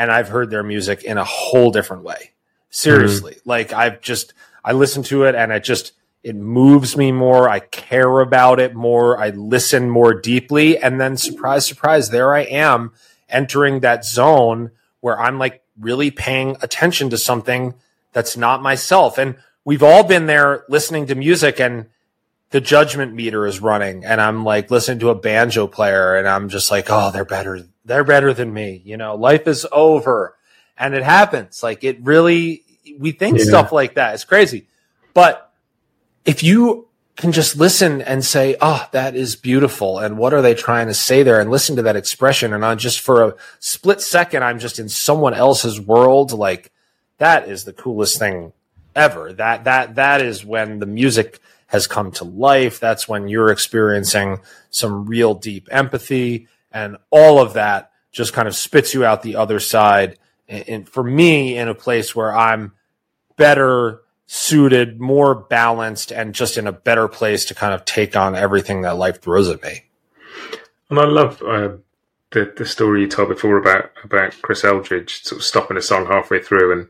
and I've heard their music in a whole different way. Seriously. Mm-hmm. Like I've just I listen to it and it just it moves me more. I care about it more. I listen more deeply. And then surprise, surprise, there I am entering that zone where I'm like really paying attention to something that's not myself. And we've all been there listening to music and the judgment meter is running and I'm like listening to a banjo player and I'm just like, oh, they're better. They're better than me. You know, life is over. And it happens. Like it really, we think yeah. stuff like that. It's crazy. But if you can just listen and say, oh, that is beautiful. And what are they trying to say there? And listen to that expression. And on just for a split second, I'm just in someone else's world. Like that is the coolest thing ever. That, that, that is when the music has come to life. That's when you're experiencing some real deep empathy and all of that just kind of spits you out the other side. And for me, in a place where I'm better suited, more balanced, and just in a better place to kind of take on everything that life throws at me. And I love uh, the the story you told before about about Chris Eldridge sort of stopping a song halfway through, and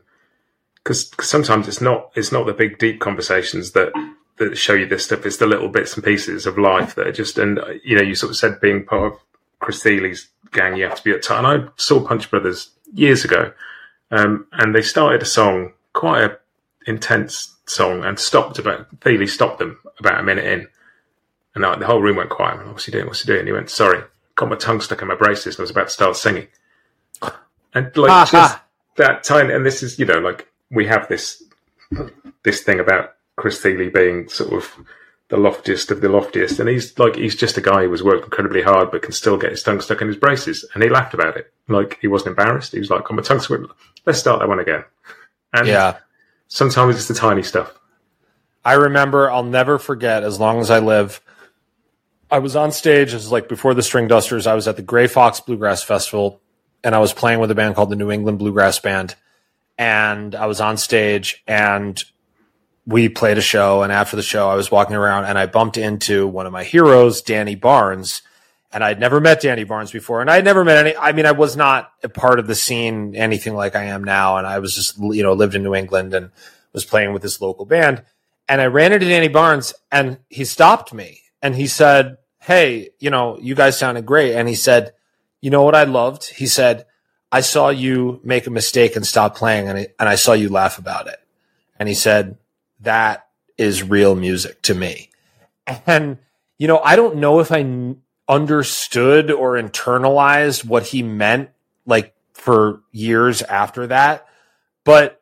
because sometimes it's not it's not the big deep conversations that that show you this stuff. It's the little bits and pieces of life that are just, and you know, you sort of said being part of Chris Thile's gang, you have to be at time. And I saw Punch Brothers years ago, um, and they started a song, quite a intense song, and stopped about Thilly stopped them about a minute in, and the whole room went quiet. What's he doing? What's he doing? He went, "Sorry, got my tongue stuck in my braces and I was about to start singing. And like just that tiny, and this is you know like we have this this thing about Chris Thile being sort of the loftiest of the loftiest, and he's like he's just a guy who was worked incredibly hard but can still get his tongue stuck in his braces, and he laughed about it. Like he wasn't embarrassed. He was like, "Got my tongue stuck. Let's start that one again." And Yeah. sometimes it's the tiny stuff. I remember, I'll never forget as long as I live. I was on stage, it was like before the Stringdusters. I was at the Grey Fox Bluegrass Festival and I was playing with a band called the New England Bluegrass Band. And I was on stage and we played a show. And after the show, I was walking around and I bumped into one of my heroes, Danny Barnes. And I'd never met Danny Barnes before. And I'd never met any, I mean, I was not a part of the scene, anything like I am now. And I was just, you know, lived in New England and was playing with this local band. And I ran into Danny Barnes and he stopped me and he said, Hey, you know, you guys sounded great. And he said, You know what I loved? He said, I saw you make a mistake and stop playing and, and I saw you laugh about it. And he said, That is real music to me. And, you know, I don't know if I n- understood or internalized what he meant like for years after that. But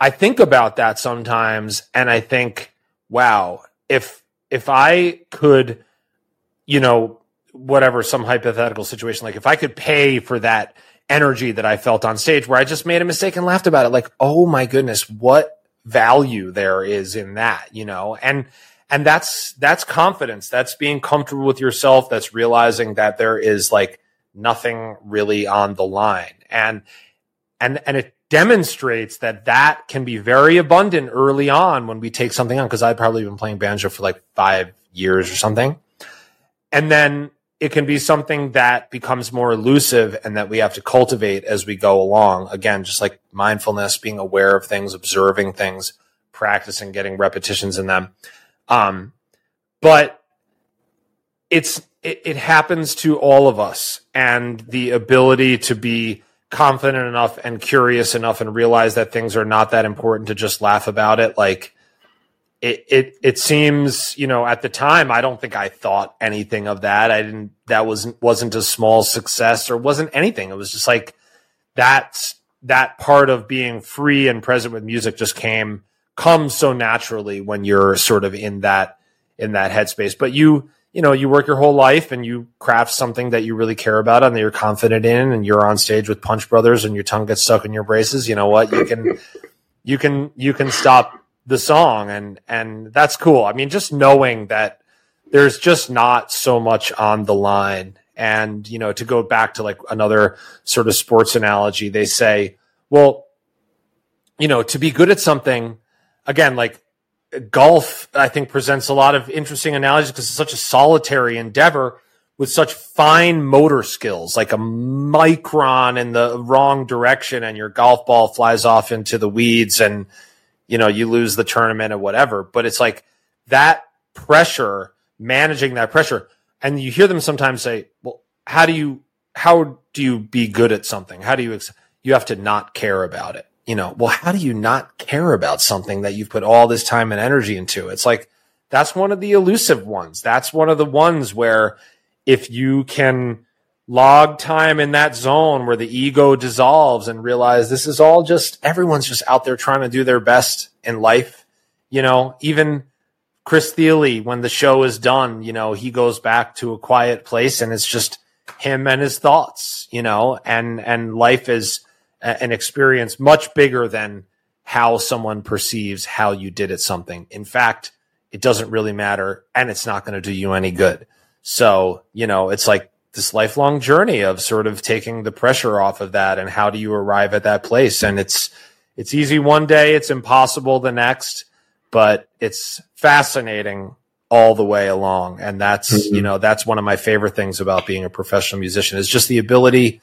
I think about that sometimes and I think, wow, if if I could, you know, whatever, some hypothetical situation, like if I could pay for that energy that I felt on stage where I just made a mistake and laughed about it, like, oh my goodness, what value there is in that, you know? And and that's that's confidence. That's being comfortable with yourself. That's realizing that there is like nothing really on the line. And and and it demonstrates that that can be very abundant early on when we take something on because i've probably been playing banjo for like five years or something and then it can be something that becomes more elusive and that we have to cultivate as we go along. Again just like mindfulness being aware of things observing things practicing getting repetitions in them. Um, but it's it, it happens to all of us. And the ability to be confident enough and curious enough and realize that things are not that important to just laugh about it like it it it seems you know at the time i don't think i thought anything of that. I didn't that wasn't wasn't a small success or wasn't anything. It was just like that's that part of being free and present with music just came comes so naturally when you're sort of in that in that headspace. But you you know, you work your whole life and you craft something that you really care about and that you're confident in and you're on stage with Punch Brothers and your tongue gets stuck in your braces, you know what? You can you can you can stop the song and and that's cool. I mean, just knowing that there's just not so much on the line. And, you know, to go back to like another sort of sports analogy, they say, well, you know, to be good at something, again, like golf, I think presents a lot of interesting analogies because it's such a solitary endeavor with such fine motor skills, like a micron in the wrong direction and your golf ball flies off into the weeds and, you know, you lose the tournament or whatever. But it's like that pressure, managing that pressure. And you hear them sometimes say, well, how do you, how do you be good at something? How do you, ex-? you have to not care about it you know, well, how do you not care about something that you've put all this time and energy into? It's like, that's one of the elusive ones. That's one of the ones where if you can log time in that zone where the ego dissolves and realize this is all just, everyone's just out there trying to do their best in life. You know, even Chris Thile, when the show is done, you know, he goes back to a quiet place and it's just him and his thoughts, you know, and, and life is, an experience much bigger than how someone perceives how you did at something. In fact, it doesn't really matter and it's not going to do you any good. So, you know, it's like this lifelong journey of sort of taking the pressure off of that and how do you arrive at that place? And it's, it's easy one day, it's impossible the next, but it's fascinating all the way along. And that's, mm-hmm. you know, that's one of my favorite things about being a professional musician is just the ability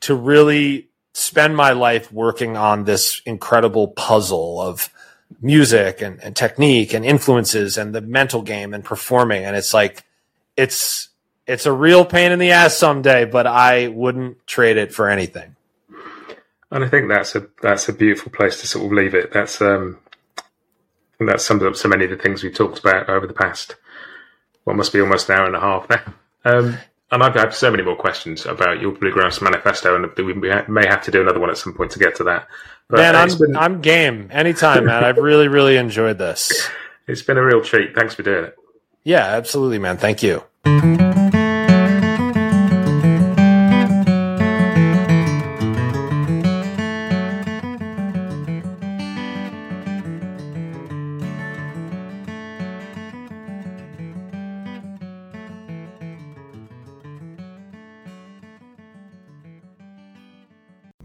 to really spend my life working on this incredible puzzle of music and, and, technique and influences and the mental game and performing. And it's like, it's, it's a real pain in the ass someday, but I wouldn't trade it for anything. And I think that's a, that's a beautiful place to sort of leave it. That's, um, and that sums up so many of the things we've talked about over the past, what must be almost an hour and a half now. Um, and I've had so many more questions about your bluegrass manifesto, and we may have to do another one at some point to get to that. But man, I'm been... I'm game anytime, man. I've really really enjoyed this. (laughs) It's been a real treat. Thanks for doing it. Yeah, absolutely, man. Thank you.